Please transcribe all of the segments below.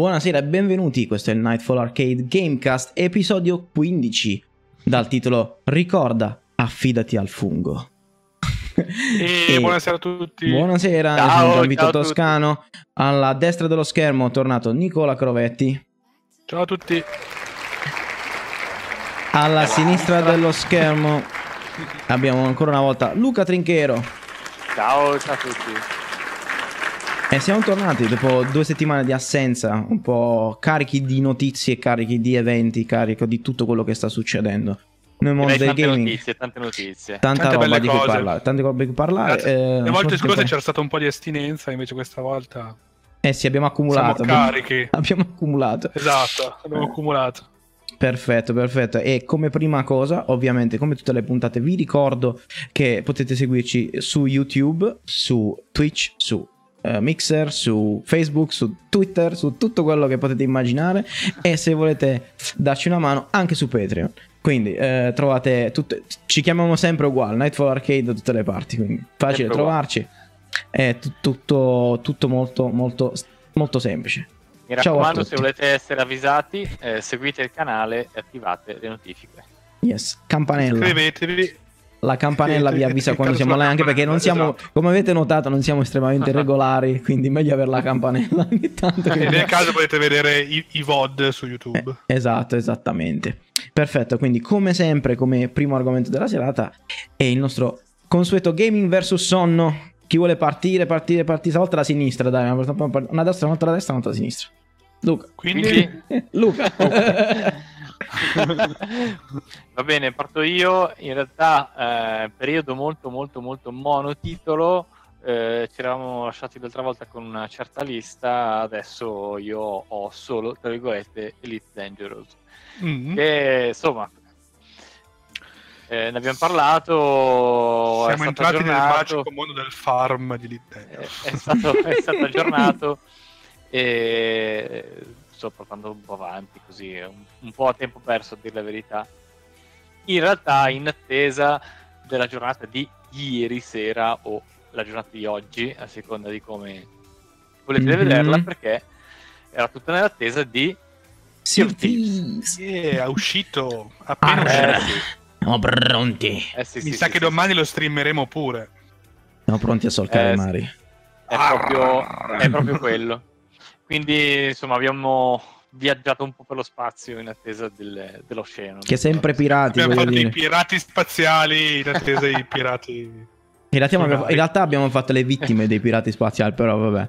Buonasera e benvenuti, questo è il Nightfall Arcade Gamecast, episodio 15, dal titolo Ricorda, affidati al fungo. E, E- buonasera a tutti. Buonasera, Ciao, sono Gian ciao Vito a tutti. Toscano, alla destra dello schermo è tornato Nicola Crovetti, Ciao a tutti. alla sinistra dello schermo abbiamo ancora una volta Luca Trinchero Ciao, ciao a tutti. E siamo tornati dopo due settimane di assenza, un po' carichi di notizie, carichi di eventi, carico di tutto quello che sta succedendo nel mondo del tante gaming. notizie, tante notizie. Tanta Tante roba belle di cui cose. parlare, tante robe di cui parlare. Eh, Le volte scorse c'era stato un po' di astinenza, invece questa volta Eh sì, abbiamo siamo accumulato. Abbiamo, carichi. abbiamo accumulato. Esatto, abbiamo accumulato. Perfetto, perfetto. E come prima cosa, ovviamente, come tutte le puntate, vi ricordo che potete seguirci su YouTube, su Twitch, su eh, Mixer, su Facebook, su Twitter, su tutto quello che potete immaginare. E se volete darci una mano, anche su Patreon. Quindi eh, trovate tutte. Ci chiamiamo sempre uguale, Nightfall Arcade da tutte le parti. Quindi facile Sempre trovarci. È tu- tutto, tutto molto, molto, molto semplice. Mi Ciao a raccomando, tutti. se volete essere avvisati, eh, seguite il canale e attivate le notifiche. Yes, campanella. Iscrivetevi. La campanella vi avvisa quando siamo live, anche perché non siamo, Esatto. come avete notato, non siamo estremamente regolari, quindi meglio avere la campanella ogni tanto. che- E nel caso potete vedere i, i VOD su YouTube. Eh, esatto, esattamente. Perfetto, quindi come sempre, come primo argomento della serata, è il nostro consueto gaming versus sonno. Chi vuole partire, partire, partire, stavolta la sinistra, dai, una una destra, un'altra la destra, un'altra la sinistra. Luca. Quindi, Luca. Va bene, parto io. In realtà, eh, periodo molto, molto, molto monotitolo. Eh, ci eravamo lasciati l'altra volta con una certa lista. Adesso io ho solo, tra virgolette, Elite Dangerous. mm, Che insomma, eh, ne abbiamo parlato. siamo entrati nel aggiornato. magico mondo del farm di Elite è, è stato, è stato aggiornato e sto portando un po' avanti così, un, un po' a tempo perso a dire la verità. In realtà in attesa della giornata di ieri sera o la giornata di oggi, a seconda di come volete Mhm. vederla, perché era tutta nell'attesa di Sea of Thieves. Yeah, è uscito appena Ah, uscito. Siamo pronti. Eh, sì, Mi sì, sa sì, che sì, domani lo streameremo pure. Siamo pronti a solcare Eh, mari. sì. È proprio, è proprio quello. Quindi, insomma, abbiamo viaggiato un po' per lo spazio in attesa del- dell'oceano. Che sempre pirati, Abbiamo fatto dire. i pirati spaziali in attesa dei pirati. In realtà, abbiamo, in realtà abbiamo fatto le vittime dei pirati spaziali, però vabbè.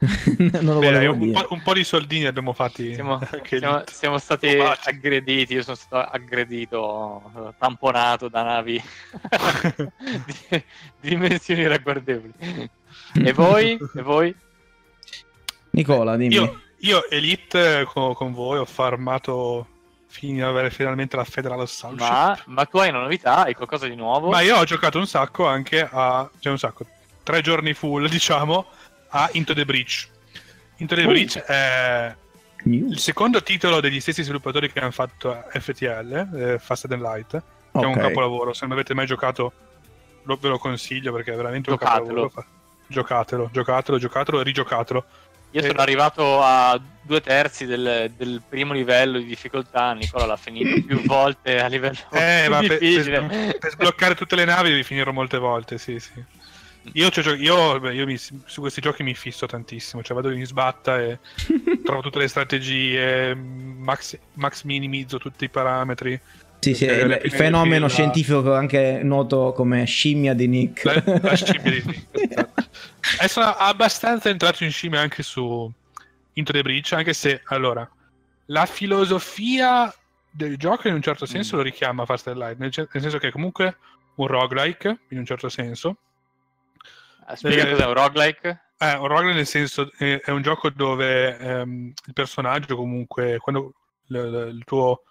non lo Beh, un, dire. po', un po' di soldini abbiamo fatti. Siamo, siamo- siamo stati aggrediti, io sono stato aggredito, tamponato da navi di, di dimensioni ragguardevoli. E voi? E voi? Nicola, dimmi. Io, io Elite con, con voi ho farmato fino ad avere finalmente la Federal Assault Ma, ma tu hai una novità? Hai qualcosa di nuovo? Ma io ho giocato un sacco anche a. cioè un sacco. Tre giorni full, diciamo, a Into the Breach. Into the Oh. Breach è News. il secondo titolo degli stessi sviluppatori che hanno fatto FTL, eh, Fast and Light, che è un capolavoro. Se non avete mai giocato, lo- ve lo consiglio perché è veramente un Giocatelo. capolavoro. Giocatelo, giocatelo, giocatelo e rigiocatelo. Io sono arrivato a due terzi del, del primo livello di difficoltà. Nicola l'ha finito più volte a livello Eh, più ma per, difficile. per- per sbloccare tutte le navi devi finirlo molte volte, sì, sì. Io, ci ho gio- io, io mi- su questi giochi mi fisso tantissimo, cioè vado in sbatta e trovo tutte le strategie, max, max minimizzo tutti i parametri. Sì, sì, Perché il, il fenomeno la- scientifico anche noto come scimmia di Nick. La, la scimmia di Nick. E sono abbastanza entrato in scimmia anche su Into the Breach, anche se, allora, la filosofia del gioco in un certo senso Mm. lo richiama Fast and Light, nel, nel senso che è comunque un roguelike, in un certo senso. Ah, Spiega Eh, cos'è un roguelike? Eh, un roguelike nel senso è, è un gioco dove ehm, il personaggio comunque, quando l- l- il tuo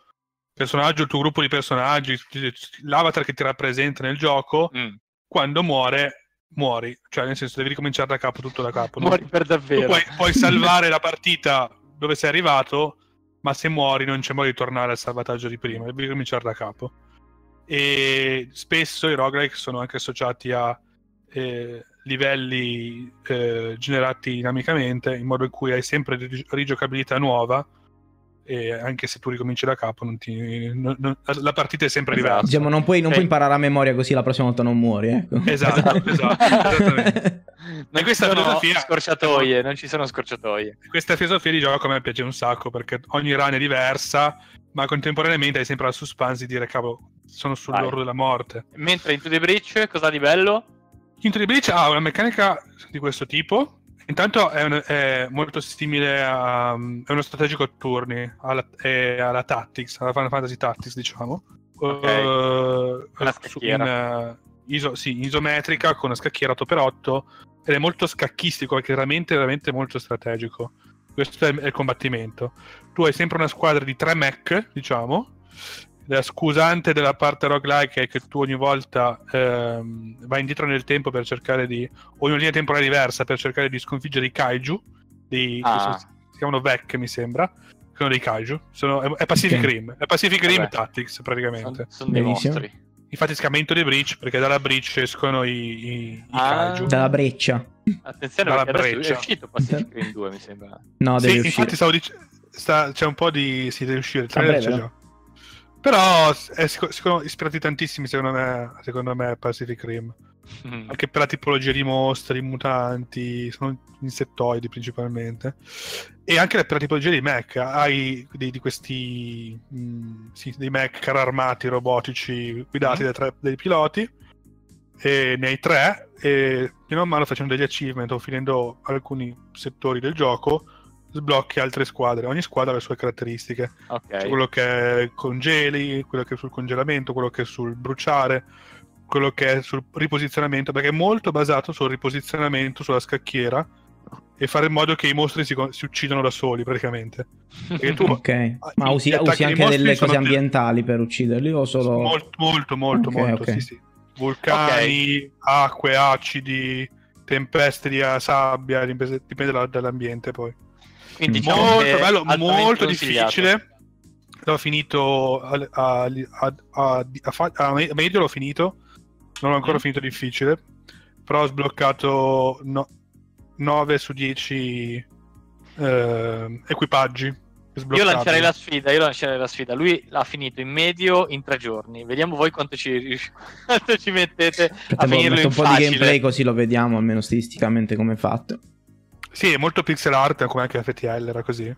personaggio, il tuo gruppo di personaggi, l'avatar che ti rappresenta nel gioco, Mm. quando muore, muori. Cioè, nel senso, devi ricominciare da capo, tutto da capo. no? Muori per Tu davvero. puoi, puoi salvare la partita dove sei arrivato, ma se muori non c'è modo di tornare al salvataggio di prima, devi ricominciare da capo. E spesso i roguelike sono anche associati a eh, livelli eh, generati dinamicamente in modo in cui hai sempre rig- rigiocabilità nuova e anche se tu ricominci da capo non ti, non- non- la partita è sempre Esatto. diversa. Diciamo, non puoi, non Ok. puoi imparare a memoria così la prossima volta non muori. Ecco. Esatto, esatto, esattamente. Non questa ci sono filosofia- scorciatoie, non ci sono scorciatoie. Questa filosofia di gioco a me piace un sacco perché ogni run è diversa, ma contemporaneamente hai sempre la suspense di dire cavolo, sono sull'orlo Vai. della morte. Mentre Into the Breach, cosa di bello? Into the Breach ha una meccanica di questo tipo. Intanto è, un- è molto simile a è uno strategico a turni, alla, è alla Tactics, alla Final Fantasy Tactics, diciamo. Ok. Eh, Una scacchiera. in, eh, iso- sì, isometrica con una scacchiera 8x8 ed è molto scacchistico, è veramente, veramente molto strategico. Questo è, è il combattimento. Tu hai sempre una squadra di tre mech, diciamo. La scusante della parte roguelike è che tu ogni volta ehm, vai indietro nel tempo per cercare di. o in una linea temporale diversa per cercare di sconfiggere i kaiju. Dei, Ah. sono- si chiamano VEC, mi sembra. Sono dei kaiju. Sono- è, è Pacific Ok. Rim. È Pacific Rim Vabbè. Tactics, praticamente. Sono, sono dei Benissimo. mostri. Infatti si chiama Into the Breach perché dalla breach escono i, i, i Ah. kaiju. Dalla breccia. Attenzione, Dalla breccia. è uscito Pacific Rim 2, mi sembra. No, Sì, devi uscire. infatti stavo dicendo. c'è un po' di. Si deve uscire. Il trailer c'è già. Però è sic- sic- ispirati tantissimi, secondo me, secondo me, Pacific Rim. Mm. Anche per la tipologia di mostri, mutanti, sono insettoidi principalmente. E anche per la tipologia di mech. Hai dei, di questi mh, sì, dei mech armati robotici guidati Mhm. da tre, dai piloti. E ne hai tre. E piano mano facendo degli achievement o finendo alcuni settori del gioco, sblocchi altre squadre. Ogni squadra ha le sue caratteristiche. Ok. C'è quello che è congeli, quello che è sul congelamento, quello che è sul bruciare, quello che è sul riposizionamento, perché è molto basato sul riposizionamento sulla scacchiera e fare in modo che i mostri si, si uccidano da soli praticamente. Perché tu Ok. Ma usi, usi anche delle cose ambientali per ucciderli o solo... molto, molto, molto, Ok, molto, ok. sì, sì. Vulcani, acque, acidi, tempeste di eh, sabbia, dipende dipende dalla- dall'ambiente poi. Quindi diciamo molto bello, molto difficile. L'ho finito a, a, a, a- medio l'ho finito, non l'ho ancora Mm. finito difficile, però ho sbloccato 9 su 10 eh, equipaggi. Io lancerei la sfida, io lancerei la sfida. Lui l'ha finito in medio in tre giorni. Vediamo voi quanto ci, quanto ci mettete Aspetta, a finirlo in un po' di gameplay così lo vediamo almeno stilisticamente come è fatto. Sì, è molto pixel art come anche FTL era così.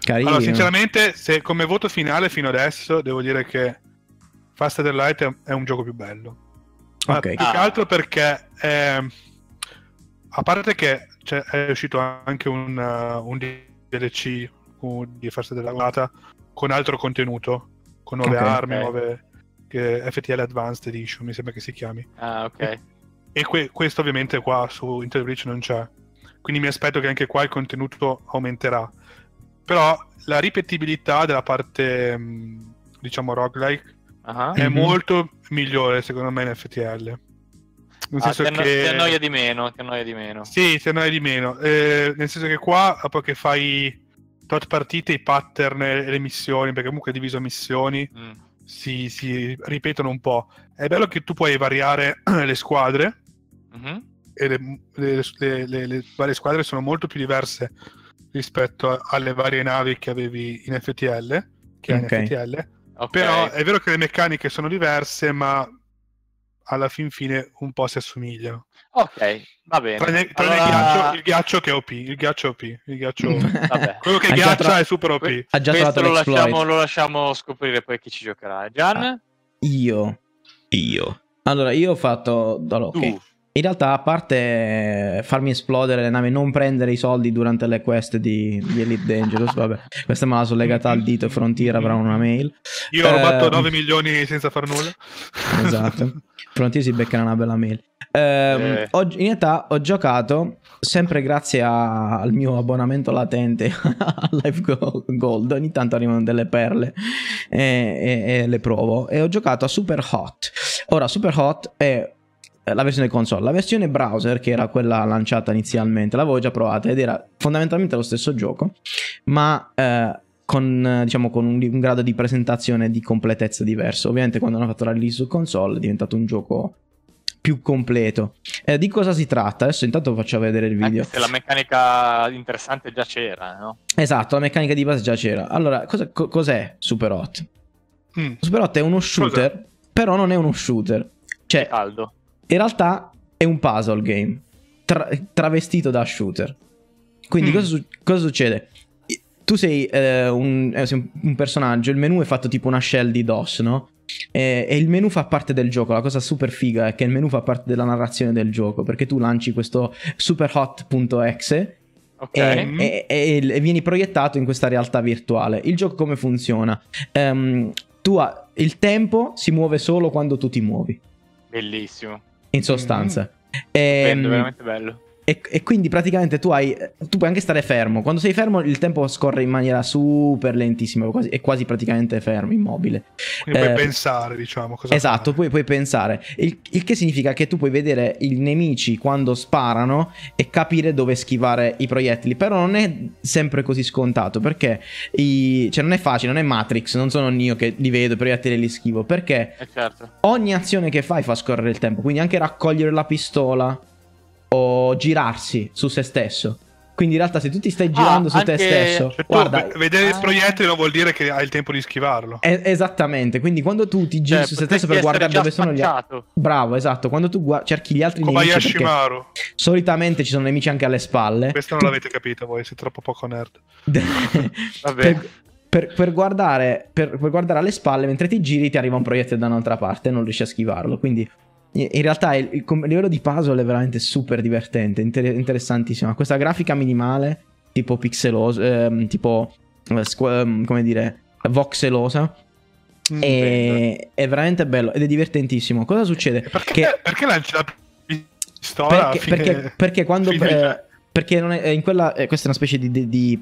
Carino. Allora, sinceramente, se come voto finale fino adesso devo dire che Faster Light è, è un gioco più bello. Ma Ok. più che Ah. altro perché è- a parte che c'è- è uscito anche un, uh, un DLC di Faster Light con altro contenuto, con nuove Ok. armi, Ok. nuove che FTL Advanced Edition, mi sembra che si chiami. Ah, ok. E que- questo ovviamente qua su Inter Breach non c'è. Quindi mi aspetto che anche qua il contenuto aumenterà. Però la ripetibilità della parte, mh, diciamo, roguelike Ah. è Mhm. molto migliore secondo me in FTL. Nel Ah, senso ti, anno- che... ti annoia di meno, ti annoia di meno. Sì, ti annoia di meno. Eh, nel senso che qua, dopo che fai tot partite, i pattern e le missioni, perché comunque è diviso a missioni, Mm. si, si ripetono un po'. È bello che tu puoi variare le squadre, Mhm. E le, le- le- le- le varie squadre sono molto più diverse rispetto a- alle varie navi che avevi in FTL, che hai Ok. in FTL. Ok. Però è vero che le meccaniche sono diverse, ma alla fin fine un po' si assomigliano. Ok, va bene. Tranne, tranne il, Allora- ghiaccio, il ghiaccio che è OP, il ghiaccio OP, il ghiaccio... Vabbè. quello che Ha ghiaccia tro- è super OP. Ha già Questo lo lasciamo, lo lasciamo scoprire poi chi ci giocherà. Gian? Ah, Io. Io. Allora, io ho fatto... allora, ok. In realtà, a parte farmi esplodere le navi, non prendere i soldi durante le quest di, di Elite Dangerous, vabbè, questa me la sono legata al dito Frontier, avrà una mail. Io ho rubato Eh, 9 milioni senza far nulla. Esatto. Frontier si beccherà una bella mail. Ehm, Eh. ho- in realtà ho giocato sempre grazie a- al mio abbonamento latente a Live Go- Gold. Ogni tanto arrivano delle perle e, e- e le provo. E ho giocato a Super Hot. Ora, Super Hot è eh, la versione console. La versione browser, che era quella lanciata inizialmente, l'avevo già provata ed era fondamentalmente lo stesso gioco, ma eh, con, eh, diciamo, con un, un grado di presentazione e di completezza diverso. Ovviamente, quando hanno fatto la release su console, è diventato un gioco più completo. Eh, di cosa si tratta? Adesso intanto faccio vedere il video. Anche se la meccanica interessante già c'era, no? Esatto, la meccanica di base già c'era. Allora, cosa- co- cos'è Super Hot? Mm. Super Hot è uno shooter, però non è uno shooter. Cioè, Caldo. In realtà è un puzzle game tra- travestito da shooter. Quindi Mm. cosa, su- cosa succede? Tu sei, eh, un, eh, sei un- personaggio, il menu è fatto tipo una shell di DOS, no? E, e il menu fa parte del gioco. La cosa super figa è che il menu fa parte della narrazione del gioco. Perché tu lanci questo superhot.exe Ok. e, e- e- e vieni proiettato in questa realtà virtuale. Il gioco come funziona? Ehm, tu ha- il tempo si muove solo quando tu ti muovi, Bellissimo. In sostanza. Bello, Ehm, veramente bello. E, e quindi praticamente tu hai. Tu puoi anche stare fermo. Quando sei fermo, il tempo scorre in maniera super lentissima. Quasi, è quasi praticamente fermo, immobile. Quindi Eh, puoi pensare, diciamo. Cosa esatto, poi puoi pensare. Il, il che significa che tu puoi vedere i nemici quando sparano e capire dove schivare i proiettili. Però non è sempre così scontato. Perché i- cioè non è facile, non è Matrix. Non sono io che li vedo, i proiettili li schivo. Perché Eh certo. ogni azione che fai fa scorrere il tempo. Quindi anche raccogliere la pistola o girarsi su se stesso. Quindi in realtà se tu ti stai girando su te stesso, Cioè, tu guarda, v- vedere il Ah. proiettile non vuol dire che hai il tempo di schivarlo. è- esattamente, quindi quando tu ti giri Cioè, su se stesso per guardare dove sono gli altri... Bravo, esatto, quando tu gua- cerchi gli altri Come nemici Yashimaru. solitamente ci sono nemici anche alle spalle. Questo non Tu- l'avete capito voi, siete troppo poco nerd. Vabbè. per, per- per guardare, per, per guardare alle spalle, mentre ti giri, ti arriva un proiettile da un'altra parte e non riesci a schivarlo. Quindi, in realtà, il, il il livello di puzzle è veramente super divertente, inter- interessantissimo. Questa grafica minimale, tipo pixelosa, ehm, tipo, eh, squ- ehm, come dire, voxelosa. Mm. e, è veramente bello ed è divertentissimo. Cosa succede? Perché, Che- perché lanci la pistola? perché, perché- perché quando eh, perché non è, in quella eh, questa è una specie di, di- di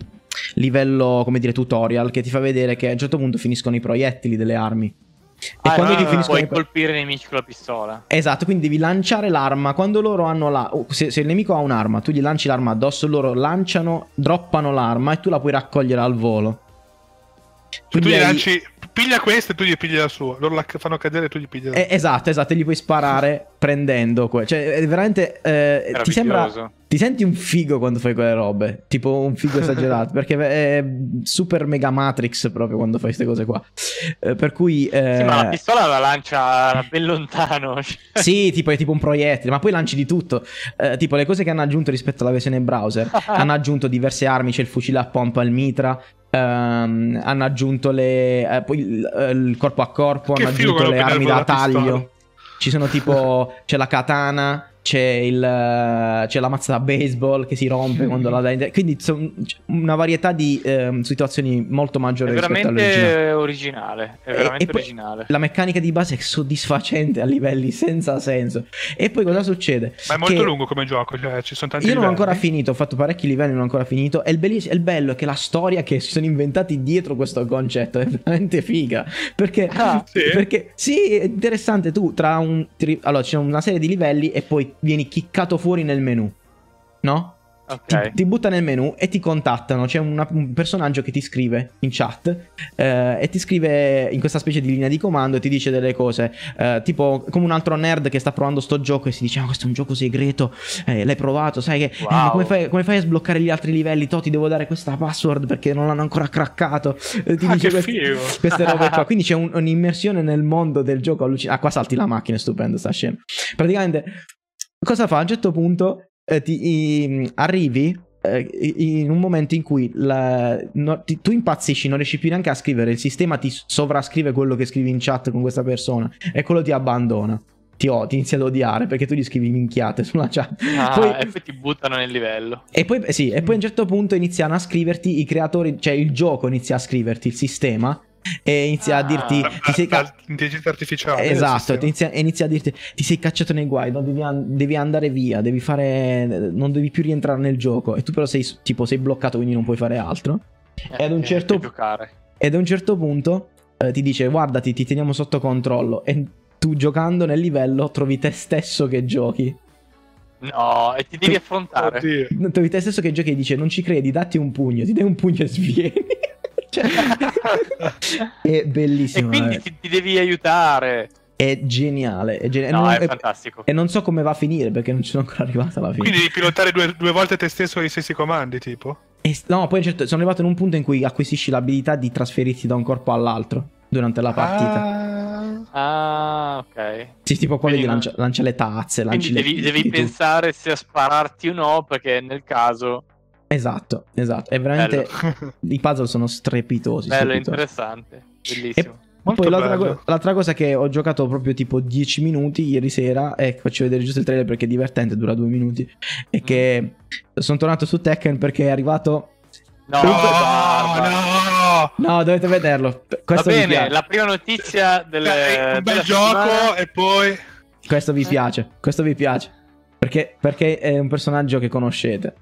livello come dire tutorial che ti fa vedere che a un certo punto finiscono i proiettili delle armi e Ah, quando no, no, puoi i colpire i nemici con la pistola. esatto quindi devi lanciare l'arma quando loro hanno la o se, se il nemico ha un'arma tu gli lanci l'arma addosso loro lanciano droppano l'arma e tu la puoi raccogliere al volo tu gli hai- lanci, piglia questa e tu gli pigli la sua. Loro la fanno cadere e tu gli pigli la sua. Eh, esatto, esatto, e gli puoi sparare prendendo. que- Cioè, è veramente. eh, ti sembra. Ti senti un figo quando fai quelle robe. Tipo un figo esagerato. perché è super mega Matrix proprio quando fai queste cose qua. Eh, per cui. eh, Sì, ma la pistola la lancia ben lontano. sì, tipo è tipo un proiettile, ma poi lanci di tutto. Eh, tipo le cose che hanno aggiunto rispetto alla versione browser. hanno aggiunto diverse armi, c'è il fucile a pompa, il mitra. ehm, hanno aggiunto le, eh, poi il, eh, il corpo a corpo, Che hanno aggiunto le armi da taglio. Ci sono tipo. c'è la katana. C'è, il, eh, c'è la mazza da baseball che si rompe quando la dai. Quindi son- c'è una varietà di ehm, situazioni molto È maggiore rispetto all'originale. veramente originale. È E- veramente e poi originale. La meccanica di base è soddisfacente a livelli senza senso. E poi cosa succede? Ma è molto Che lungo come gioco, cioè ci sono tanti Io non ho ancora finito, ho fatto parecchi livelli, non ho ancora finito. E il, belliss- il bello è che la storia che si sono inventati dietro questo concetto è veramente figa. Perché, Ah, sì? perché sì, è interessante. Tu tra un. allora, c'è una serie di livelli e poi vieni chiccato fuori nel menu. No? Ti, Ok. ti butta nel menu e ti contattano. C'è una- un personaggio che ti scrive in chat eh, e ti scrive in questa specie di linea di comando e ti dice delle cose. eh, tipo come un altro nerd che sta provando sto gioco e si dice: Ah, questo è un gioco segreto. eh, l'hai provato, sai che. eh, Wow. ma come, fai, come fai a sbloccare gli altri livelli? To, ti devo dare questa password perché non l'hanno ancora craccato. Ti Ah, dice figo. queste robe qua. Quindi c'è un- un'immersione nel mondo del gioco allucinante. Ah, qua salti la macchina, è stupendo sta scena. Praticamente, cosa fa? A un certo punto eh, ti, i- arrivi eh, in un momento in cui la- no- ti- tu impazzisci, non riesci più neanche a scrivere, il sistema ti sovrascrive quello che scrivi in chat con questa persona e quello ti abbandona. Ti, o- ti inizia ad odiare perché tu gli scrivi minchiate sulla chat. Ah, Poi- E poi ti buttano nel livello. e poi, eh sì, e poi a un certo punto iniziano a scriverti i creatori, cioè il gioco inizia a scriverti il sistema e inizia a Ah. dirti La- ti sei ca- L'intelligenza artificiale. Esatto, inizia, inizia a dirti ti sei cacciato nei guai, no? devi, an- devi andare via, devi fare non devi più rientrare nel gioco e tu però sei tipo sei bloccato quindi non puoi fare altro. Eh, ad un eh, certo- giocare. Ed a un certo punto eh, ti dice guardati, ti teniamo sotto controllo e tu giocando nel livello trovi te stesso che giochi. No, e ti devi affrontare. Oddio. Trovi te stesso che giochi e dice non ci credi, datti un pugno, ti dai un pugno e svieni. Cioè, è e bellissimo. quindi eh. ti, ti devi aiutare. è geniale. È geniale. No, non, è e- fantastico. e non so come va a finire perché non ci sono ancora arrivato alla fine. Quindi devi pilotare due, due volte te stesso con gli stessi comandi, tipo? E no, poi certo, sono arrivato in un punto in cui acquisisci l'abilità di trasferirti da un corpo all'altro durante la partita. Ah, Ah, ok. Sì, tipo quelli Quindi di lancia, lancia le tazze, lanci Quindi le devi, devi e pensare se a spararti o no, perché nel caso... Esatto, esatto. È veramente... I puzzle sono strepitosi. Bello, strepitosi. interessante. Bellissimo. Molto Poi l'altra, co- l'altra cosa che ho giocato proprio tipo 10 minuti ieri sera, e faccio vedere giusto il trailer perché è divertente, dura due minuti, è che sono tornato su Tekken perché è arrivato... No, No, no! No, dovete vederlo. Va Questo vi bene, la prima notizia del, un bel della gioco settimana- e poi... Questo vi piace. Questo vi piace. Perché, perché è un personaggio che conoscete.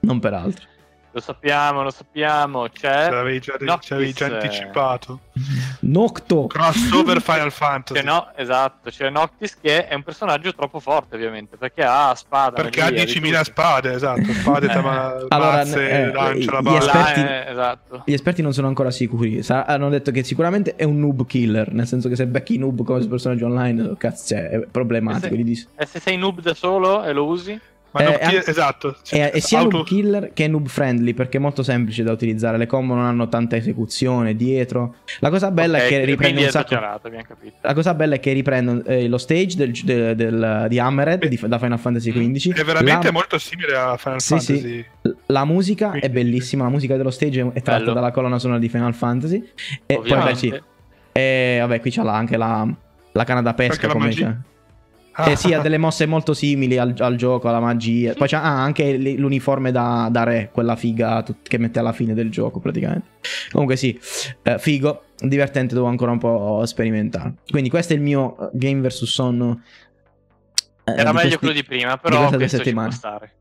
Non per altro. Lo sappiamo, lo sappiamo, c'è... Ce l'avevi già, Noctis, ci avevi già eh. anticipato. Nocto. Crossover Final Fantasy. C'è no, esatto, c'è Noctis che è un personaggio troppo forte ovviamente, perché ha spada. Perché ha magia, di 10.000 tutto. spade, esatto. Spade, Eh. tama- Allora, mazze, eh, lancia la gli Là, balla. esperti- eh, esatto. Gli esperti non sono ancora sicuri. Sa- hanno detto che sicuramente è un noob killer. Nel senso che se becchi noob come personaggio online, cazzo, cioè, è problematico. Eh gli dici. E se sei noob da solo e lo usi? Ma Eh, anche- esatto. E, e sia Auto- noob killer che noob friendly perché è molto semplice da utilizzare. Le combo non hanno tanta esecuzione dietro. La cosa bella Ok, è che riprende è un sacco. La cosa bella è che riprende eh, lo stage del, del- del- di Hammerhead di- da Final Fantasy XV. È veramente La- molto simile a Final Sì, sì. Fantasy. La musica è Quindi- bellissima, la musica dello stage è tratta Bello. dalla colonna sonora di Final Fantasy. E poi Ovviamente. beh, sì. E vabbè, qui la- anche la, la canna da pesca. La come magia. Ah. Eh sì, ha delle mosse molto simili al, al gioco, alla magia. Poi c'ha ah, anche l'uniforme da, da re, quella figa tut- che mette alla fine del gioco praticamente. Comunque sì, eh, figo, divertente, devo ancora un po' sperimentare. Quindi questo è il mio eh, Game vs Sonno. eh, Era di meglio questi- quello di prima, di però due questo ci può stare.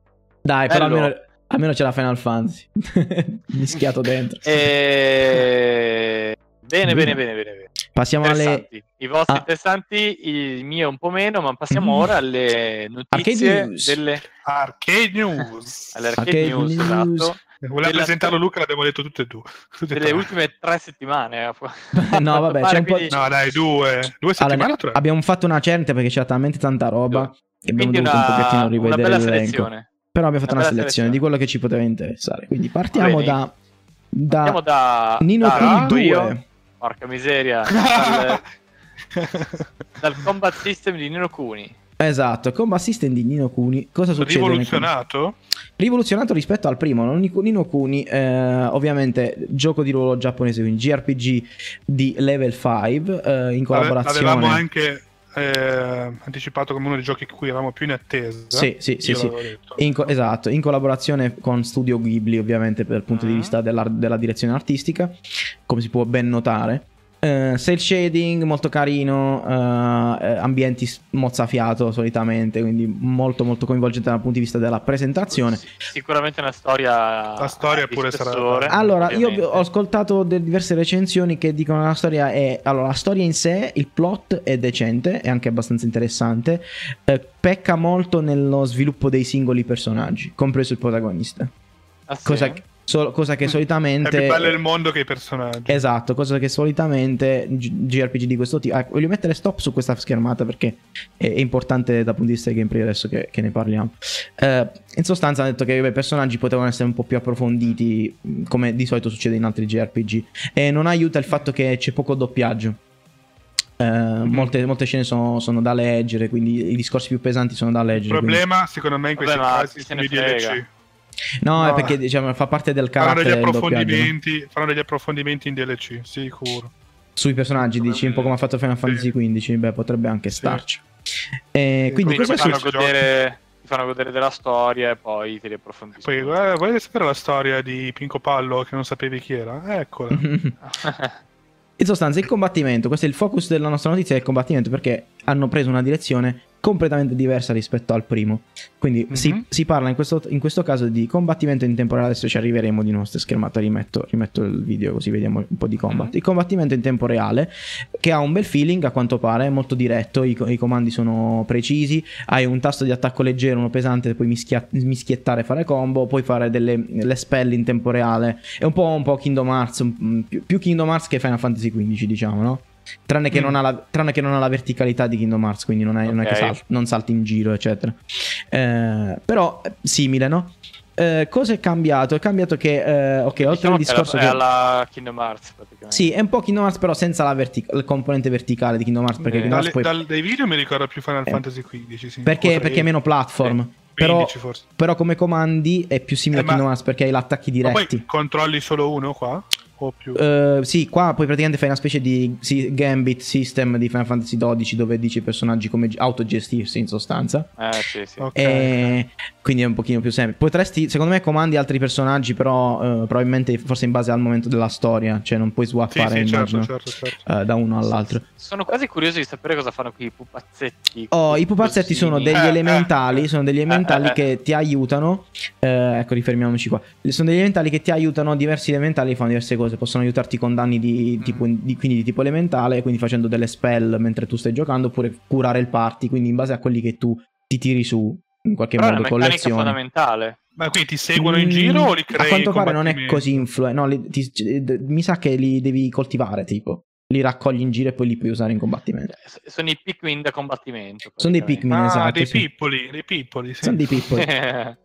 Dai, però Bello. almeno, almeno c'è la Final Fantasy. Mischiato dentro. E... Bene, Bene. bene, bene, bene. Passiamo alle... I vostri Ah. interessanti, il mio un po' meno, ma passiamo Mm. ora alle notizie Arcade news. delle Arcade News. alle arcade Arcade news, news. esatto, Voleva della- presentarlo Luca, l'abbiamo detto tutte e due. Tutte delle tre. ultime tre settimane. No, vabbè, c'è un po'- Quindi- No, dai, due. Due settimane Allora, abbiamo fatto una cernita perché c'era talmente tanta roba che abbiamo Quindi dovuto un una, pochettino una rivedere bella l'elenco. selezione. Però abbiamo fatto Una una, bella selezione selezione. di quello che ci poteva interessare. Quindi partiamo bene. da, da Andiamo da Nino da Kuni Rado, 2. io. Porca miseria. dal, dal combat system di Nino Kuni. Esatto, combat system di Nino Kuni. Cosa succede? Rivoluzionato? Rivoluzionato rispetto al primo. non- Nino Kuni, eh, ovviamente, gioco di ruolo giapponese, quindi JRPG di level 5 eh, in collaborazione. L'avevamo anche eh, anticipato come uno dei giochi cui eravamo più in attesa. Sì, sì, sì, sì. In co- esatto, in collaborazione con Studio Ghibli, ovviamente, dal punto di Mm. vista della, della direzione artistica, come si può ben notare. Eh, cell shading molto carino, eh, ambienti mozzafiato solitamente, quindi molto molto coinvolgente dal punto di vista della presentazione. Sicuramente una storia. La storia pure sarà- Allora, io ovviamente. ho ascoltato de- diverse recensioni che dicono che la storia è. Allora, la storia in sé, il plot è decente, è anche abbastanza interessante. eh, pecca molto nello sviluppo dei singoli personaggi, compreso il protagonista. Ah, sì? Cosa, che- so- cosa che È solitamente. più bello il mondo che i personaggi. Esatto, cosa che solitamente JRPG di questo tipo. ah, voglio mettere stop su questa schermata perché è, è importante dal punto di vista di gameplay adesso che, che ne parliamo. Eh, in sostanza hanno detto che i personaggi potevano essere un po' più approfonditi, come di solito succede in altri JRPG. E non aiuta il fatto che c'è poco doppiaggio. Eh, molte, molte scene sono, sono da leggere, quindi i discorsi più pesanti sono da Il leggere. quindi- problema, secondo me, in questi Vabbè, casi sono i DLC. Frega. No, è No. perché diciamo, fa parte del Faranno degli carattere del doppiaggio. no? approfondimenti, faranno degli approfondimenti in DLC, sicuro. Sui personaggi, dici un po' come ha fatto Final Fantasy XV, beh, potrebbe anche Sì. starci. E Sì, quindi come cosa ti è fanno, godere, ti fanno godere della storia e poi te li approfondiscono. Poi, eh, volete sapere la storia di Pinco Pallo che non sapevi chi era? Eccola. In sostanza, il combattimento, questo è il focus della nostra notizia, è il combattimento perché hanno preso una direzione completamente diversa rispetto al primo. Quindi Mhm. si, si parla in questo, in questo caso di combattimento in tempo reale, adesso ci arriveremo di nostre schermate, rimetto, rimetto il video così vediamo un po' di combat. Mhm. Il combattimento in tempo reale che ha un bel feeling a quanto pare, è molto diretto, i, i comandi sono precisi, hai un tasto di attacco leggero, uno pesante, puoi mischia- mischiettare e fare combo, puoi fare delle le spell in tempo reale, è un po', un po' Kingdom Hearts, un- più, più Kingdom Hearts che Final Fantasy XV diciamo, no? Tranne che, Mm. non ha la, tranne che non ha la verticalità di Kingdom Hearts, quindi non è, non è che sal- non salti in giro, eccetera. Eh, però è simile, no? Eh, cosa è cambiato? È cambiato che, eh, ok, oltre Diciamo al che è la- discorso è che... alla Kingdom Hearts praticamente. Sì, è un po' Kingdom Hearts, però senza la, verti- la componente verticale di Kingdom Hearts. Perché Eh, Kingdom Dalle- Hearts poi... dal- dai video mi ricorda più Final Eh. Fantasy XV. Sì. Perché, perché è meno platform. Però, 15 forse. però come comandi è più simile Eh, a Kingdom Hearts perché hai l'attacchi Ma poi diretti. controlli solo uno qua? O più? Eh, sì, qua poi praticamente fai una specie di sì, gambit system di Final Fantasy XII dove dici ai personaggi come autogestirsi in sostanza. Eh, sì, sì. Ok. E quindi è un pochino più semplice. Potresti, secondo me, comandi altri personaggi, però eh, probabilmente forse in base al momento della storia, cioè non puoi Sì, swappare, sì, certo, immagino, certo, certo. eh, da uno all'altro. Sono quasi curioso di sapere cosa fanno qui i pupazzetti. Oh, i pupazzetti sono degli Eh, elementali, eh. sono degli elementali eh, eh. che ti aiutano. ecco, rifermiamoci qua. Sono degli elementali che ti aiutano. Diversi elementali fanno diverse cose. Possono aiutarti con danni di tipo, di- quindi di tipo elementale, quindi facendo delle spell mentre tu stai giocando, oppure curare il party. Quindi in base a quelli che tu ti tiri su, in qualche Però è modo, con meccanica lezioni. fondamentale. Ma quindi ti seguono in giro o li crei Mm, A quanto pare non è così influente. No, li- ti- d- mi sa che li devi coltivare, tipo. Li raccogli in giro e poi li puoi usare in combattimento. S- Sono i Pikmin da combattimento. Sono dei. Pikmin, Ah, esatto. dei sì. pippoli, dei pippoli, sì. Sono dei pippoli.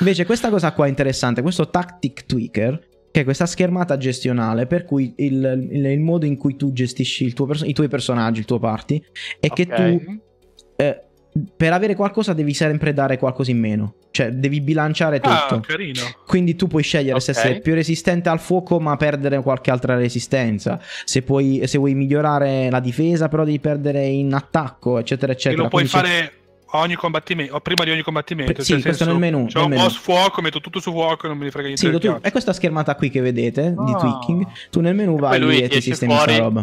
Invece questa cosa qua è interessante, questo Tactic Tweaker, che è questa schermata gestionale per cui il, il- il modo in cui tu gestisci il tuo perso- i tuoi personaggi, il tuo party, è che Ok. tu eh, per avere qualcosa devi sempre dare qualcosa in meno, cioè devi bilanciare Ah, tutto. carino. Quindi tu puoi scegliere se Ok. sei più resistente al fuoco ma perdere qualche altra resistenza, se, puoi, se vuoi migliorare la difesa però devi perdere in attacco, eccetera, E eccetera. lo puoi Quindi fare ogni combattimento, o prima di ogni combattimento. Sì, cioè, questo senso, nel menu, C'è un boss fuoco, metto tutto su fuoco e non me ne frega niente. Sì, tu- è questa schermata qui che vedete di Ah. tweaking. Tu nel menu E vai lui e ti sistemi questa roba.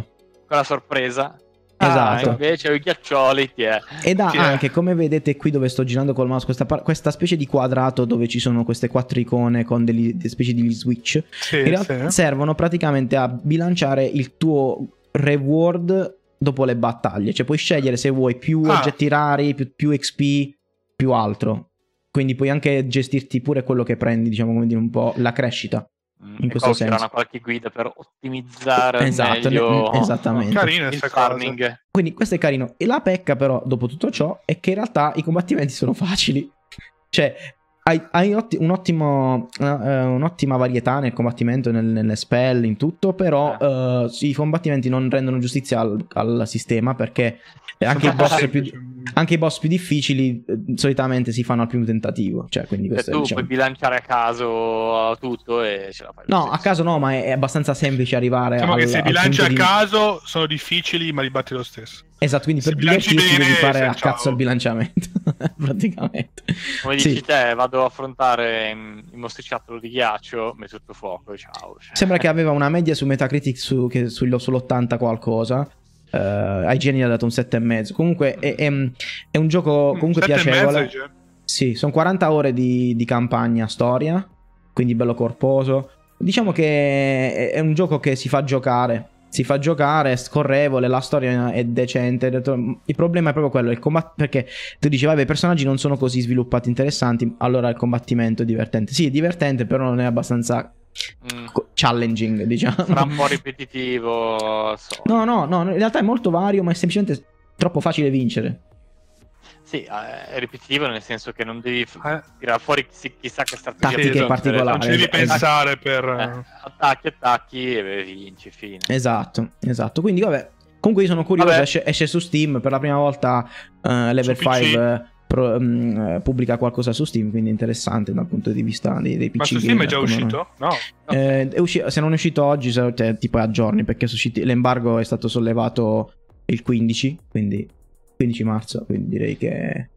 Con la sorpresa. Esatto. Ah, invece i ghiaccioli ti è. Ed ha anche, come vedete qui dove sto girando col mouse, questa, par- questa specie di quadrato dove ci sono queste quattro icone con degli, delle specie di switch. Sì, In realtà sì. servono praticamente a bilanciare il tuo reward dopo le battaglie. Cioè puoi scegliere se vuoi più Ah. oggetti rari, più, più XP, più altro. Quindi puoi anche gestirti pure quello che prendi, diciamo come dire un po' la crescita. Mm, In e questo senso. una qualche guida per ottimizzare Esatto, meglio esattamente. Carina il farming. Quindi questo è carino. E la pecca, però, dopo tutto ciò, è che in realtà i combattimenti sono facili. Cioè, hai, hai otti- un ottimo, eh, un'ottima varietà nel combattimento, nel- nelle spell, in tutto. Però eh, i combattimenti non rendono giustizia al, al sistema perché anche i, Sono boss più, anche i boss più difficili eh, solitamente si fanno al primo tentativo. Cioè, quindi questo è, tu diciamo- puoi bilanciare a caso tutto e ce la fai. No, a caso no, ma è, è abbastanza semplice arrivare Diciamo al, che se bilanci a di- caso sono difficili, ma li batti lo stesso. Esatto, quindi se per divertirti bene, devi fare a cazzo ciao. il bilanciamento. praticamente. Come Sì. dici te, vado a affrontare mm, il mostriciattolo di ghiaccio, metto tutto fuoco ciao. Cioè, Sembra che aveva una media su Metacritic su, che sullo- sull'80 qualcosa. Uh, IGN gli ha dato un 7,5. Comunque è, è- è un gioco comunque Mm, e mezzo, piacevole. Sì, sono 40 ore di, di campagna storia, quindi bello corposo. Diciamo che è, è un gioco che si fa giocare. Si fa giocare, è scorrevole, la storia è decente. Il problema è proprio quello, il combat- perché tu dici, vabbè, i personaggi non sono così sviluppati interessanti, allora il combattimento è divertente. Sì, è divertente, però non è abbastanza mm, challenging, diciamo. sarà un po' ripetitivo. so. No, no, no, in realtà è molto vario, ma è semplicemente troppo facile vincere. Sì, eh, è ripetitivo nel senso che non devi Eh, tirare fuori chi- chissà che strategia. Tattiche particolari. non ci devi esatto. pensare per... Eh, attacchi, attacchi e vinci, fine. Esatto, esatto. Quindi, vabbè. Comunque, io sono curioso. Esce, esce su Steam per la prima volta. eh, Level Su PC. 5 pro- mm, eh, pubblica qualcosa su Steam. Quindi, è interessante dal punto di vista dei, dei PC. Ma su Steam è gamer già come noi. uscito? No. Eh, è usci- se non è uscito oggi, se- cioè, tipo a giorni. Perché usciti- l'embargo è stato sollevato il 15. Quindi, 15 marzo. Quindi, direi che